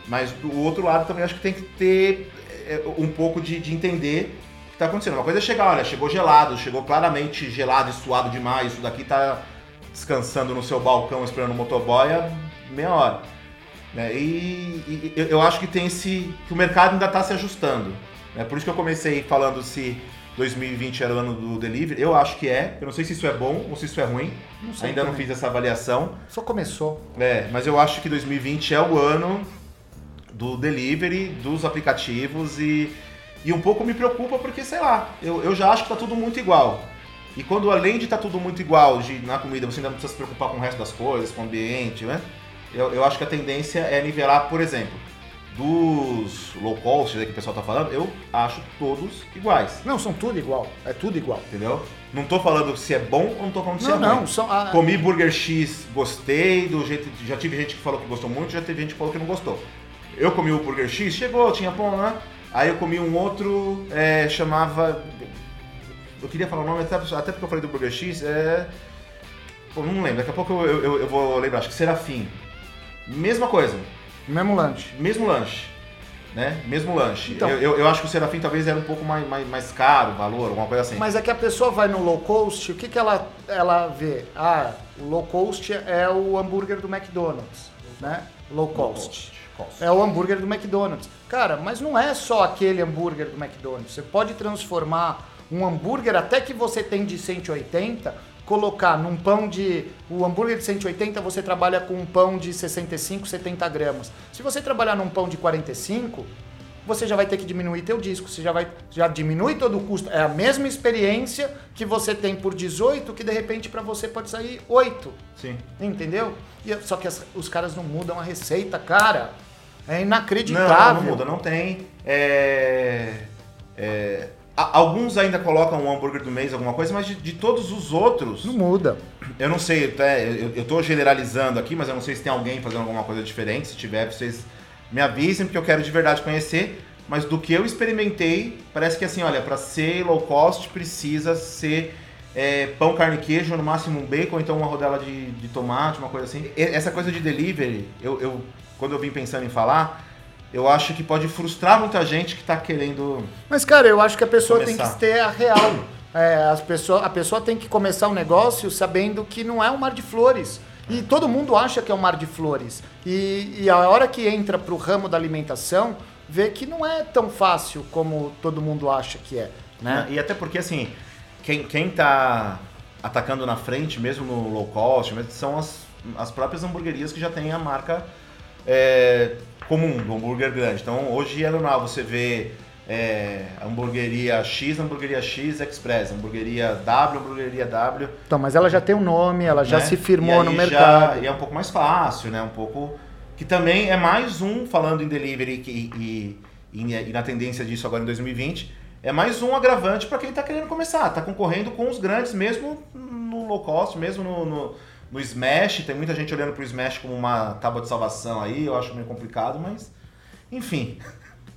Mas do outro lado também acho que tem que ter é, um pouco de, de entender o que está acontecendo. Uma coisa é chegar, olha, chegou gelado, chegou claramente gelado e suado demais, isso daqui tá descansando no seu balcão esperando o motoboy há meia hora. Né? E, e eu- acho que tem esse. que o mercado ainda está se ajustando. Né? Por isso que eu comecei falando se 2020 era o ano do delivery. Eu acho que é. Eu não sei se isso é bom ou se isso é ruim. Não sei ainda não também. fiz essa avaliação. Só começou. É, mas eu acho que 2020 é o ano do delivery, dos aplicativos e, e um pouco me preocupa porque, sei lá, eu, eu já acho que tá tudo muito igual. E quando além de estar tudo muito igual de, na comida, você ainda não precisa se preocupar com o resto das coisas, com o ambiente, né? Eu, eu acho que a tendência é nivelar, por exemplo, dos low cost aí que o pessoal tá falando, eu acho todos iguais, Não, são tudo igual. É tudo igual. entendeu? Não tô falando se é bom ou não tô falando se Não, é não. ruim. São, a- Comi Burger X, gostei, do jeito. Já tive gente que falou que gostou muito, já teve gente que falou que não gostou. Eu comi o Burger X, chegou, tinha pão lá. Aí eu comi um outro, é, chamava. Eu queria falar o nome, até, até porque eu falei do Burger X, é. Pô, não lembro, daqui a pouco eu, eu, eu vou lembrar, acho que Serafim. Mesma coisa, mesmo lanche. mesmo lanche. Né? Mesmo lanche. Então. eu, eu, eu acho que o Serafim talvez era um pouco mais, mais, mais caro, o valor, alguma coisa assim. Mas é que a pessoa vai no low cost, o que, que ela, ela vê? Ah, o low cost é o hambúrguer do McDonald's. né? Low cost. É o hambúrguer do McDonald's. Cara, mas não é só aquele hambúrguer do McDonald's. Você pode transformar um hambúrguer até que você tem de 180, colocar num pão de. O hambúrguer de 180 você trabalha com um pão de 65, 70 gramas. Se você trabalhar num pão de 45, você já vai ter que diminuir teu disco, você já vai já diminui todo o custo. É a mesma experiência que você tem por 18 que de repente para você pode sair 8. Sim. Entendeu? E, só que as, os caras não mudam a receita, cara. É inacreditável. Não, não muda, não tem. É, é, alguns ainda colocam um hambúrguer do mês, alguma coisa, mas de, de todos os outros. Não muda. Eu não sei, até, eu, eu tô generalizando aqui, mas eu não sei se tem alguém fazendo alguma coisa diferente. Se tiver, vocês me avisem, porque eu quero de verdade conhecer. Mas do que eu experimentei, parece que assim, olha, para ser low cost precisa ser é, pão, carne e queijo, no máximo um bacon, ou então uma rodela de, de tomate, uma coisa assim. E, essa coisa de delivery, eu, eu quando eu vim pensando em falar, eu acho que pode frustrar muita gente que está querendo. Mas, cara, eu acho que a pessoa começar. tem que ter a real. É, as pessoa, a pessoa tem que começar um negócio sabendo que não é um mar de flores. E todo mundo acha que é um mar de flores. E, e a hora que entra para o ramo da alimentação, vê que não é tão fácil como todo mundo acha que é. Né? E até porque, assim, quem, quem tá atacando na frente, mesmo no low cost, são as, as próprias hamburguerias que já têm a marca é, comum do hambúrguer grande. Então hoje é normal você ver é, hamburgueria X, hamburgueria X Express, hamburgueria W, hamburgueria W. Então, mas ela já tem um nome, ela já né? se firmou no mercado. Já, e é um pouco mais fácil, né? Um pouco. Que também é mais um, falando em delivery e, e, e na tendência disso agora em 2020, é mais um agravante para quem está querendo começar. Está concorrendo com os grandes, mesmo no low cost, mesmo no, no no Smash, tem muita gente olhando pro Smash como uma tábua de salvação aí, eu acho meio complicado, mas enfim.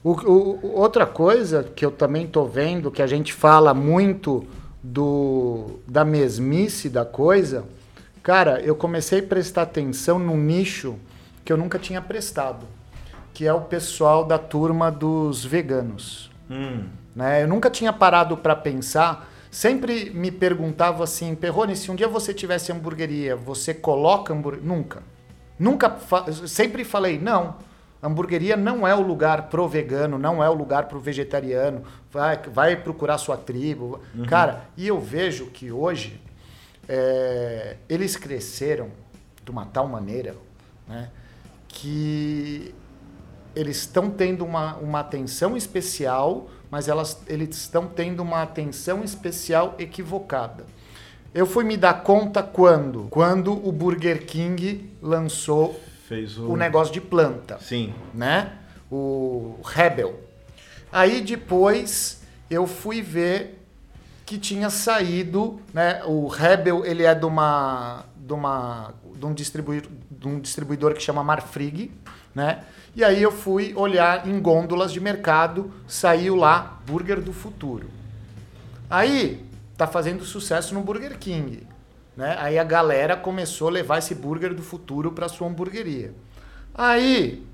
O, o, outra coisa que eu também tô vendo, que a gente fala muito do da mesmice da coisa, cara, eu comecei a prestar atenção num nicho que eu nunca tinha prestado, que é o pessoal da turma dos veganos. Hum. Né? Eu nunca tinha parado para pensar sempre me perguntava assim, Perrone, se um dia você tivesse hamburgueria, você coloca hambúrguer? Nunca. Nunca, fa sempre falei, não, hamburgueria não é o lugar pro vegano, não é o lugar pro vegetariano, vai, vai procurar sua tribo. Uhum. Cara, e eu vejo que hoje é, eles cresceram de uma tal maneira né, que eles estão tendo uma, uma atenção especial mas elas, eles estão tendo uma atenção especial equivocada. Eu fui me dar conta quando? Quando o Burger King lançou Fez o... o negócio de planta. Sim. Né? O Rebel. Aí depois eu fui ver que tinha saído, né? O Rebel ele é de uma de uma de um distribuidor, de um distribuidor que chama Marfrig, né? E aí eu fui olhar em gôndolas de mercado, saiu lá Burger do Futuro. Aí tá fazendo sucesso no Burger King, né? Aí a galera começou a levar esse Burger do Futuro para sua hamburgueria. Aí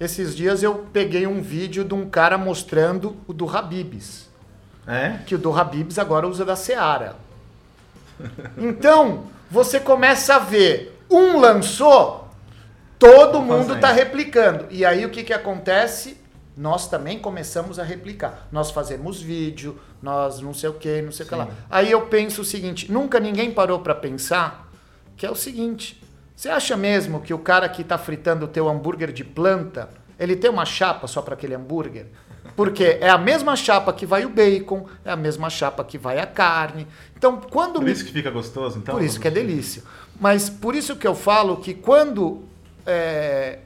esses dias eu peguei um vídeo de um cara mostrando o do Habibs. É? Que o do Habibs agora usa da Seara. Então, você começa a ver, um lançou, Todo mundo está replicando. E aí o que, que acontece? Nós também começamos a replicar. Nós fazemos vídeo, nós não sei o que, não sei o que lá. Aí eu penso o seguinte: nunca ninguém parou para pensar que é o seguinte. Você acha mesmo que o cara que está fritando o teu hambúrguer de planta, ele tem uma chapa só para aquele hambúrguer? Porque é a mesma chapa que vai o bacon, é a mesma chapa que vai a carne. Então, quando Por isso que fica gostoso, então. Por isso que é delícia. Mas por isso que eu falo que quando é,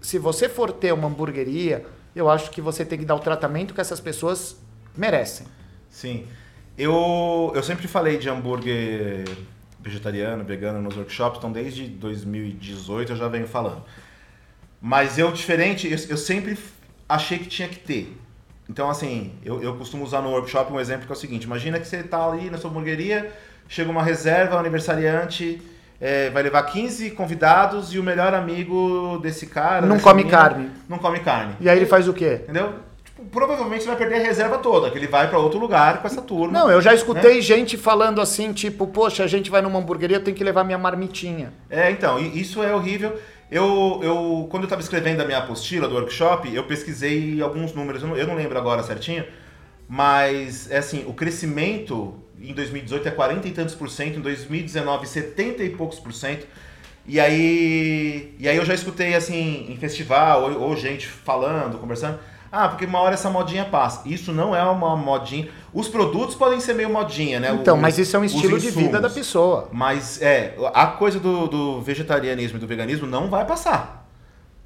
se você for ter uma hamburgueria, eu acho que você tem que dar o tratamento que essas pessoas merecem. Sim. Eu, eu sempre falei de hambúrguer vegetariano, vegano nos workshops, então desde 2018 eu já venho falando. Mas eu, diferente, eu, eu sempre achei que tinha que ter. Então, assim, eu, eu costumo usar no workshop um exemplo que é o seguinte: imagina que você está ali na sua hamburgueria, chega uma reserva, um aniversariante é, vai levar 15 convidados e o melhor amigo desse cara. Não come menina, carne. Não come carne. E aí ele faz o quê? Entendeu? Tipo, provavelmente você vai perder a reserva toda, que ele vai para outro lugar com essa turma. Não, eu já escutei né? gente falando assim, tipo, poxa, a gente vai numa hamburgueria, eu tenho que levar minha marmitinha. É, então, isso é horrível. Eu, eu, quando eu estava escrevendo a minha apostila do workshop, eu pesquisei alguns números, eu não, eu não lembro agora certinho, mas é assim, o crescimento em 2018 é 40 e tantos por cento, em 2019 70 e poucos por cento. E aí, e aí eu já escutei assim em festival ou, ou gente falando, conversando, ah, porque uma hora essa modinha passa. Isso não é uma modinha. Os produtos podem ser meio modinha, né? Então, mas isso é um estilo de vida da pessoa. Mas é, a coisa do, do vegetarianismo e do veganismo não vai passar.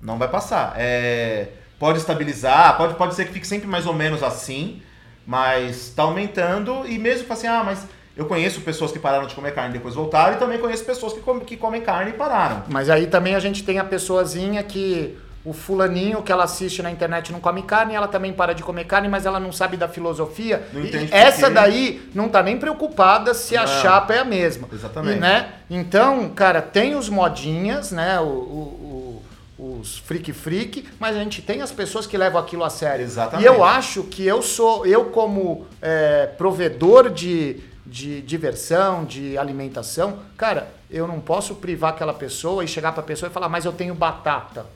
Não vai passar. É, pode estabilizar, pode, pode ser que fique sempre mais ou menos assim, mas está aumentando e mesmo assim, ah, mas eu conheço pessoas que pararam de comer carne e depois voltaram e também conheço pessoas que, que comem carne e pararam. Mas aí também a gente tem a pessoazinha que o fulaninho que ela assiste na internet não come carne, ela também para de comer carne, mas ela não sabe da filosofia. Essa daí não tá nem preocupada se a Não. chapa é a mesma. Exatamente. E, né? Então, cara, tem os modinhas, né? O, o- o- os freak freak, mas a gente tem as pessoas que levam aquilo a sério. Exatamente. E eu acho que eu sou, eu como é, provedor de, de diversão, de alimentação, cara, eu não posso privar aquela pessoa e chegar pra pessoa e falar, mas eu tenho batata.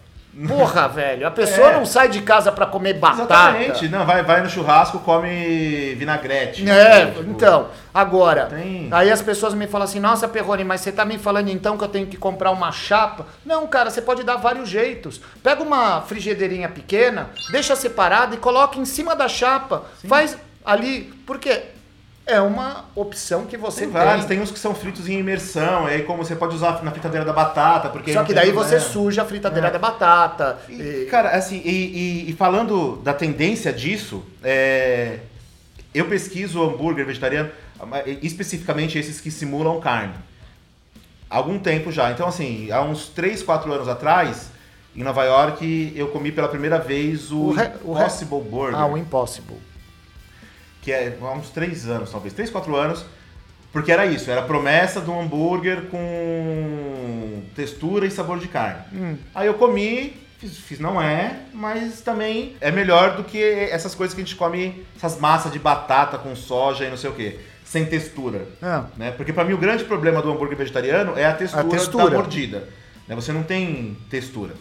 Porra, velho, a pessoa É. não sai de casa pra comer batata. Exatamente. Não, vai, vai no churrasco, come vinagrete. É, Tipo, então, agora, Tem. aí as pessoas me falam assim, nossa, Perrone, mas você tá me falando então que eu tenho que comprar uma chapa? Não, cara, você pode dar vários jeitos. Pega uma frigideirinha pequena, deixa separada e coloca em cima da chapa. Faz ali, porque é uma opção que você Tem tem. vários, tem uns que são fritos em imersão, e aí como você pode usar na fritadeira da batata, porque Só que tem daí você suja a fritadeira É. da batata. E, e- cara, assim, e, e- e falando da tendência disso, é, eu pesquiso hambúrguer vegetariano, especificamente esses que simulam carne. Há algum tempo já. Então, assim, há uns 3, 4 anos atrás, em Nova York, eu comi pela primeira vez o, O re- o re- Impossible Burger. Ah, o Impossible. Que é há uns três anos, talvez, três, quatro anos, porque era isso, era a promessa de um hambúrguer com textura e sabor de carne. Hum. Aí eu comi, fiz, fiz não é, mas também é melhor do que essas coisas que a gente come, essas massas de batata com soja e não sei o que, sem textura. Ah, Né? Porque pra mim o grande problema do hambúrguer vegetariano é a textura, textura. da mordida. Né? Você não tem textura.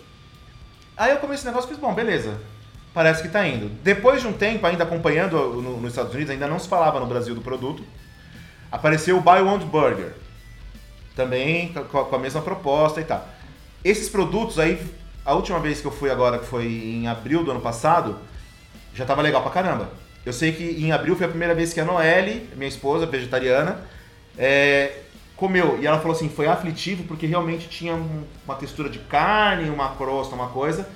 Aí eu comi esse negócio e fiz, bom, beleza. Parece que tá indo. Depois de um tempo, ainda acompanhando no- nos Estados Unidos, ainda não se falava no Brasil do produto, apareceu o Buy One Burger. Também com com a mesma proposta e tal. Esses produtos aí, a última vez que eu fui agora, que foi em abril do ano passado, já tava legal pra caramba. Eu sei que em abril foi a primeira vez que a Noelle, minha esposa, vegetariana, é, comeu. E ela falou assim, foi aflitivo porque realmente tinha um- uma textura de carne, uma crosta, uma coisa,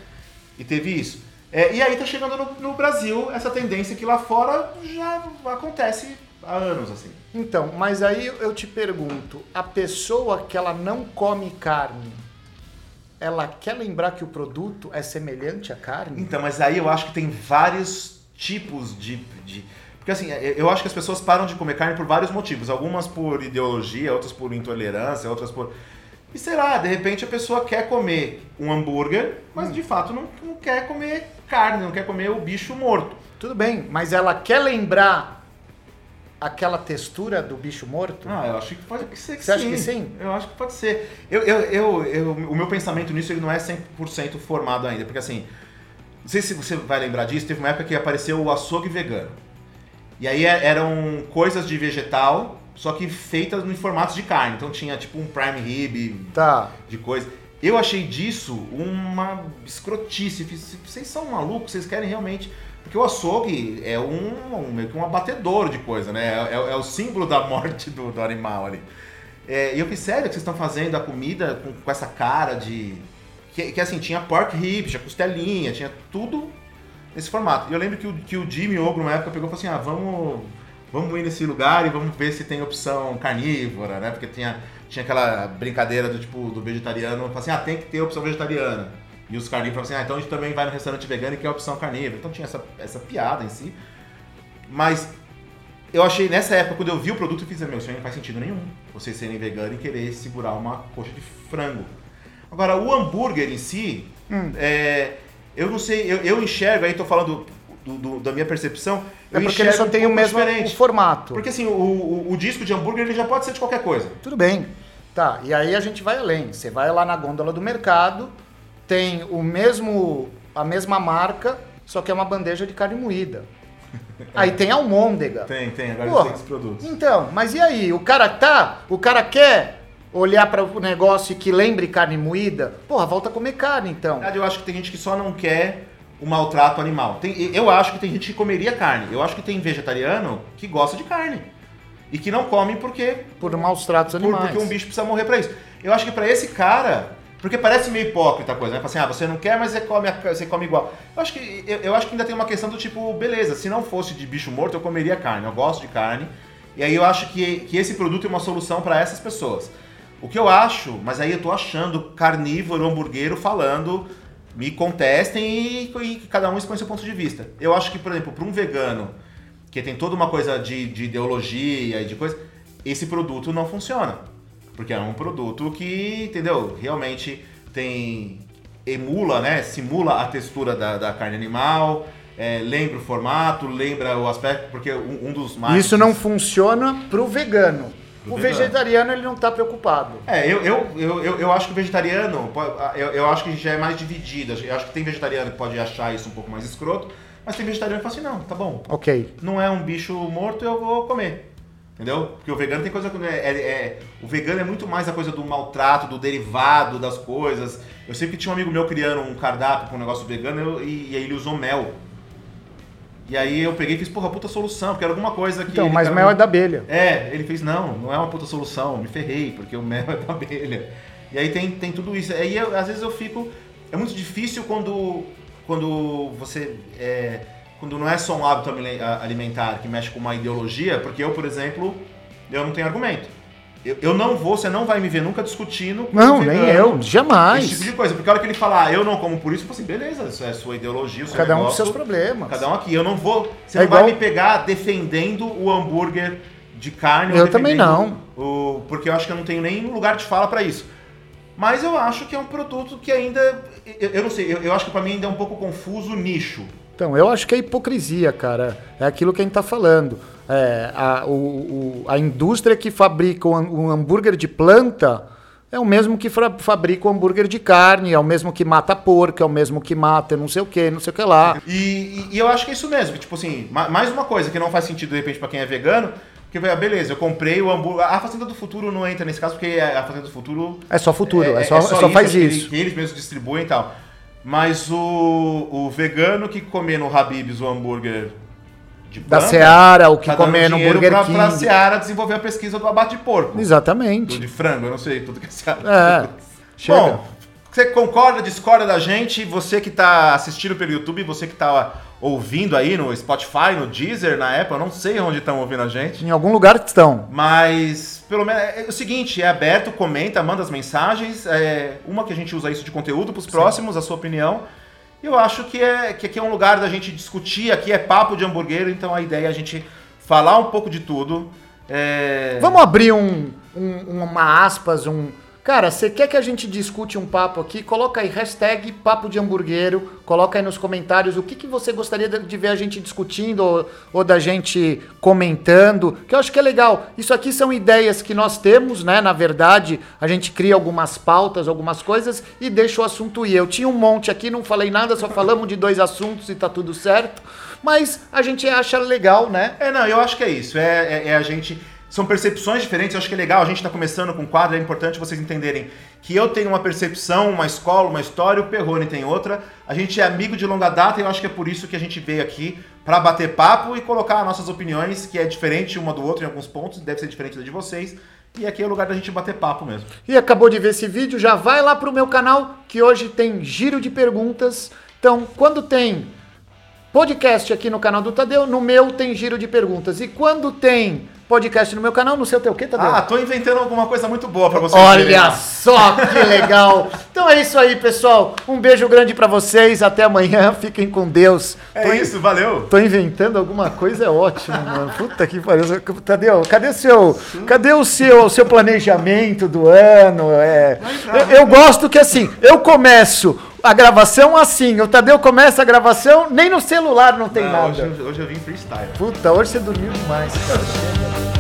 e teve isso. É, e aí tá chegando no, no Brasil essa tendência que lá fora já acontece há anos, assim. Então, mas aí eu te pergunto, a pessoa que ela não come carne, ela quer lembrar que o produto é semelhante à carne? Então, mas aí eu acho que tem vários tipos de, de- Porque assim, eu eu acho que as pessoas param de comer carne por vários motivos. Algumas por ideologia, outras por intolerância, outras por. E sei lá, de repente a pessoa quer comer um hambúrguer, mas de fato não, não quer comer carne, não quer comer o bicho morto. Tudo bem, mas ela quer lembrar aquela textura do bicho morto? Ah, eu acho que pode ser que Você sim. acha que sim? Eu acho que pode ser. Eu, eu, eu, eu- o meu pensamento nisso ele não é 100% formado ainda, porque assim, não sei se você vai lembrar disso, teve uma época que apareceu o açougue vegano. E aí é- eram coisas de vegetal, só que feitas em formatos de carne. Então tinha tipo um prime rib Tá. de coisa. Eu achei disso uma escrotice. Vocês são malucos, vocês querem realmente. Porque o açougue é um, um- meio que um abatedouro de coisa, né? É, é- é o símbolo da morte do, do animal ali. É, e eu fiz sério que vocês estão fazendo a comida com, com essa cara de. Que, que assim, tinha pork rib, tinha costelinha, tinha tudo nesse formato. E eu lembro que o, que o Jimmy Ogro, na época, pegou e falou assim: ah, vamos, vamos ir nesse lugar e vamos ver se tem opção carnívora, né? Porque tinha, tinha aquela brincadeira do tipo do vegetariano, falou assim: ah, tem que ter opção vegetariana. E os carnívoros falaram assim: ah, então a gente também vai no restaurante vegano e quer opção carnívora. Então tinha essa, essa piada em si. Mas eu achei, nessa época, quando eu vi o produto, eu fiz, meu, isso aí não faz sentido nenhum. Vocês serem veganos e querer segurar uma coxa de frango. Agora, o hambúrguer em si, Hum. é, eu não sei, eu, eu enxergo, aí tô falando do- do- da minha percepção, É eu porque ele só tem o pouco mesmo diferente. formato. Porque assim, o, o, o disco de hambúrguer ele já pode ser de qualquer coisa. Tudo bem. Tá, e aí a gente vai além. Você vai lá na gôndola do mercado, tem o mesmo, a mesma marca, só que é uma bandeja de carne moída. Aí tem almôndega. Tem, tem, agora Porra, tem esses produtos. Então, mas e aí? O cara tá, o cara quer olhar para o negócio que lembre carne moída? Porra, volta a comer carne então. Na verdade, eu acho que tem gente que só não quer o maltrato animal. Tem- eu acho que tem gente que comeria carne. Eu acho que tem vegetariano que gosta de carne. E que não come porque, Por maus tratos por- animais. porque um bicho precisa morrer pra isso. Eu acho que pra esse cara. Porque parece meio hipócrita a coisa, né? Assim, ah, você não quer, mas você come, você come igual. Eu acho, que, eu, eu acho que ainda tem uma questão do tipo, beleza, se não fosse de bicho morto, eu comeria carne. Eu gosto de carne. E aí eu acho que, que esse produto é uma solução pra essas pessoas. O que eu acho, mas aí eu tô achando carnívoro, hamburguero falando, me contestem e, e cada um expõe seu ponto de vista. Eu acho que, por exemplo, para um vegano, que tem toda uma coisa de, de ideologia e de coisa, esse produto não funciona. Porque é um produto que, entendeu, realmente tem. emula, né? Simula a textura da, da carne animal, é, lembra o formato, lembra o aspecto, porque um, um dos mais. Isso não funciona pro vegano. O vegetariano ele não tá preocupado. É, eu, eu, eu, eu, acho que o vegetariano, eu, eu acho que já é mais dividido. Eu acho que tem vegetariano que pode achar isso um pouco mais escroto, mas tem vegetariano que fala assim, não, tá bom. Ok. Não é um bicho morto, eu vou comer. Entendeu? Porque o vegano tem coisa que. É, é- é- o vegano é muito mais a coisa do maltrato, do derivado das coisas. Eu sei que tinha um amigo meu criando um cardápio com um negócio vegano eu- e, e aí ele usou mel. E aí eu peguei e fiz, porra, puta solução, porque era alguma coisa que. Então, mas tava- mel é da abelha. é, ele fez, não, não é uma puta solução, me ferrei, porque o mel é da abelha. E aí tem, tem tudo isso. Aí eu- às vezes eu fico. É muito difícil quando, quando você. é, quando não é só um hábito alimentar que mexe com uma ideologia, porque eu, por exemplo, eu não tenho argumento. Eu, eu não vou, você não vai me ver nunca discutindo. com Não, um nem eu, Esse tipo jamais. de coisa. Porque a hora que ele falar, "Ah, eu não como por isso, eu falo assim, beleza, isso é sua ideologia, o seu Cada um com negócio. seus problemas. Cada um aqui. Eu não vou. Você É não vai igual- me pegar defendendo o hambúrguer de carne. Eu também defendendo O, porque eu acho que eu não tenho nem lugar de fala pra isso. Mas eu acho que é um produto que ainda. Eu, eu não sei, eu, eu acho que pra mim ainda é um pouco confuso o nicho. Então, eu acho que é hipocrisia, cara. É aquilo que a gente tá falando. É, a, o- o- a indústria que fabrica o hambúrguer de planta é o mesmo que fabrica o hambúrguer de carne, é o mesmo que mata porco, é o mesmo que mata não sei o que, não sei o que lá. E, e- eu acho que é isso mesmo. que, Tipo assim, ma- mais uma coisa que não faz sentido de repente pra quem é vegano. Porque, ah, beleza, eu comprei o hambúrguer. A Fazenda do Futuro não entra nesse caso, porque a Fazenda do Futuro É só futuro, é, só, é só faz que ele- isso. Que eles mesmos distribuem e tal. Mas o, o vegano que comer no Habib's o hambúrguer de Da planta, Seara, o que tá comer no Burger pra, King. pra Seara desenvolver a pesquisa do abate de porco. Do Exatamente. de frango, eu não sei, tudo que é Seara. É. Chega. Bom, você concorda, discorda da gente? Você que tá assistindo pelo YouTube, você que tá ouvindo aí no Spotify, no Deezer, na Apple, eu não sei onde estão ouvindo a gente. Em algum lugar estão. Mas, pelo menos, é o seguinte, é aberto, comenta, manda as mensagens. É, uma que a gente usa isso de conteúdo para os próximos, a sua opinião. E eu acho que, é, que aqui é um lugar da gente discutir, aqui é papo de hambúrguer, então a ideia é a gente falar um pouco de tudo. É, Vamos abrir um, um- uma aspas, um. Cara, você quer que a gente discute um papo aqui? Coloca aí hashtag papo de hamburguero, coloca aí nos comentários o que, que você gostaria de ver a gente discutindo ou, ou da gente comentando, que eu acho que é legal. Isso aqui são ideias que nós temos, né? Na verdade, a gente cria algumas pautas, algumas coisas e deixa o assunto ir. Eu tinha um monte aqui, não falei nada, só falamos de dois assuntos e tá tudo certo. Mas a gente acha legal, né? É, não, eu acho que é isso. É, é- é a gente. São percepções diferentes, eu acho que é legal. A gente tá começando com quadro, é importante vocês entenderem que eu tenho uma percepção, uma escola, uma história, o Perrone tem outra. A gente é amigo de longa data e eu acho que é por isso que a gente veio aqui pra bater papo e colocar nossas opiniões, que é diferente uma do outro em alguns pontos, deve ser diferente da de vocês. E aqui é o lugar da gente bater papo mesmo. e acabou de ver esse vídeo, já vai lá pro meu canal, que hoje tem giro de perguntas. Então, quando tem podcast aqui no canal do Tadeu, no meu tem giro de perguntas. E quando tem podcast no meu canal, seu tem o quê, Tadeu? Ah, tô inventando alguma coisa muito boa pra vocês. Olha só que legal! Então é isso aí, pessoal. Um beijo grande pra vocês. Até amanhã. Fiquem com Deus. Tô É in- isso, valeu. Tô inventando alguma coisa, é ótimo, mano. Puta que pariu. Tadeu, cadê o seu, cadê o seu, o seu planejamento do ano? É, eu, eu gosto que assim, eu começo a gravação assim, o Tadeu começa a gravação, nem no celular não tem Não, nada. hoje, hoje eu vim freestyle. Puta, hoje você dormiu demais.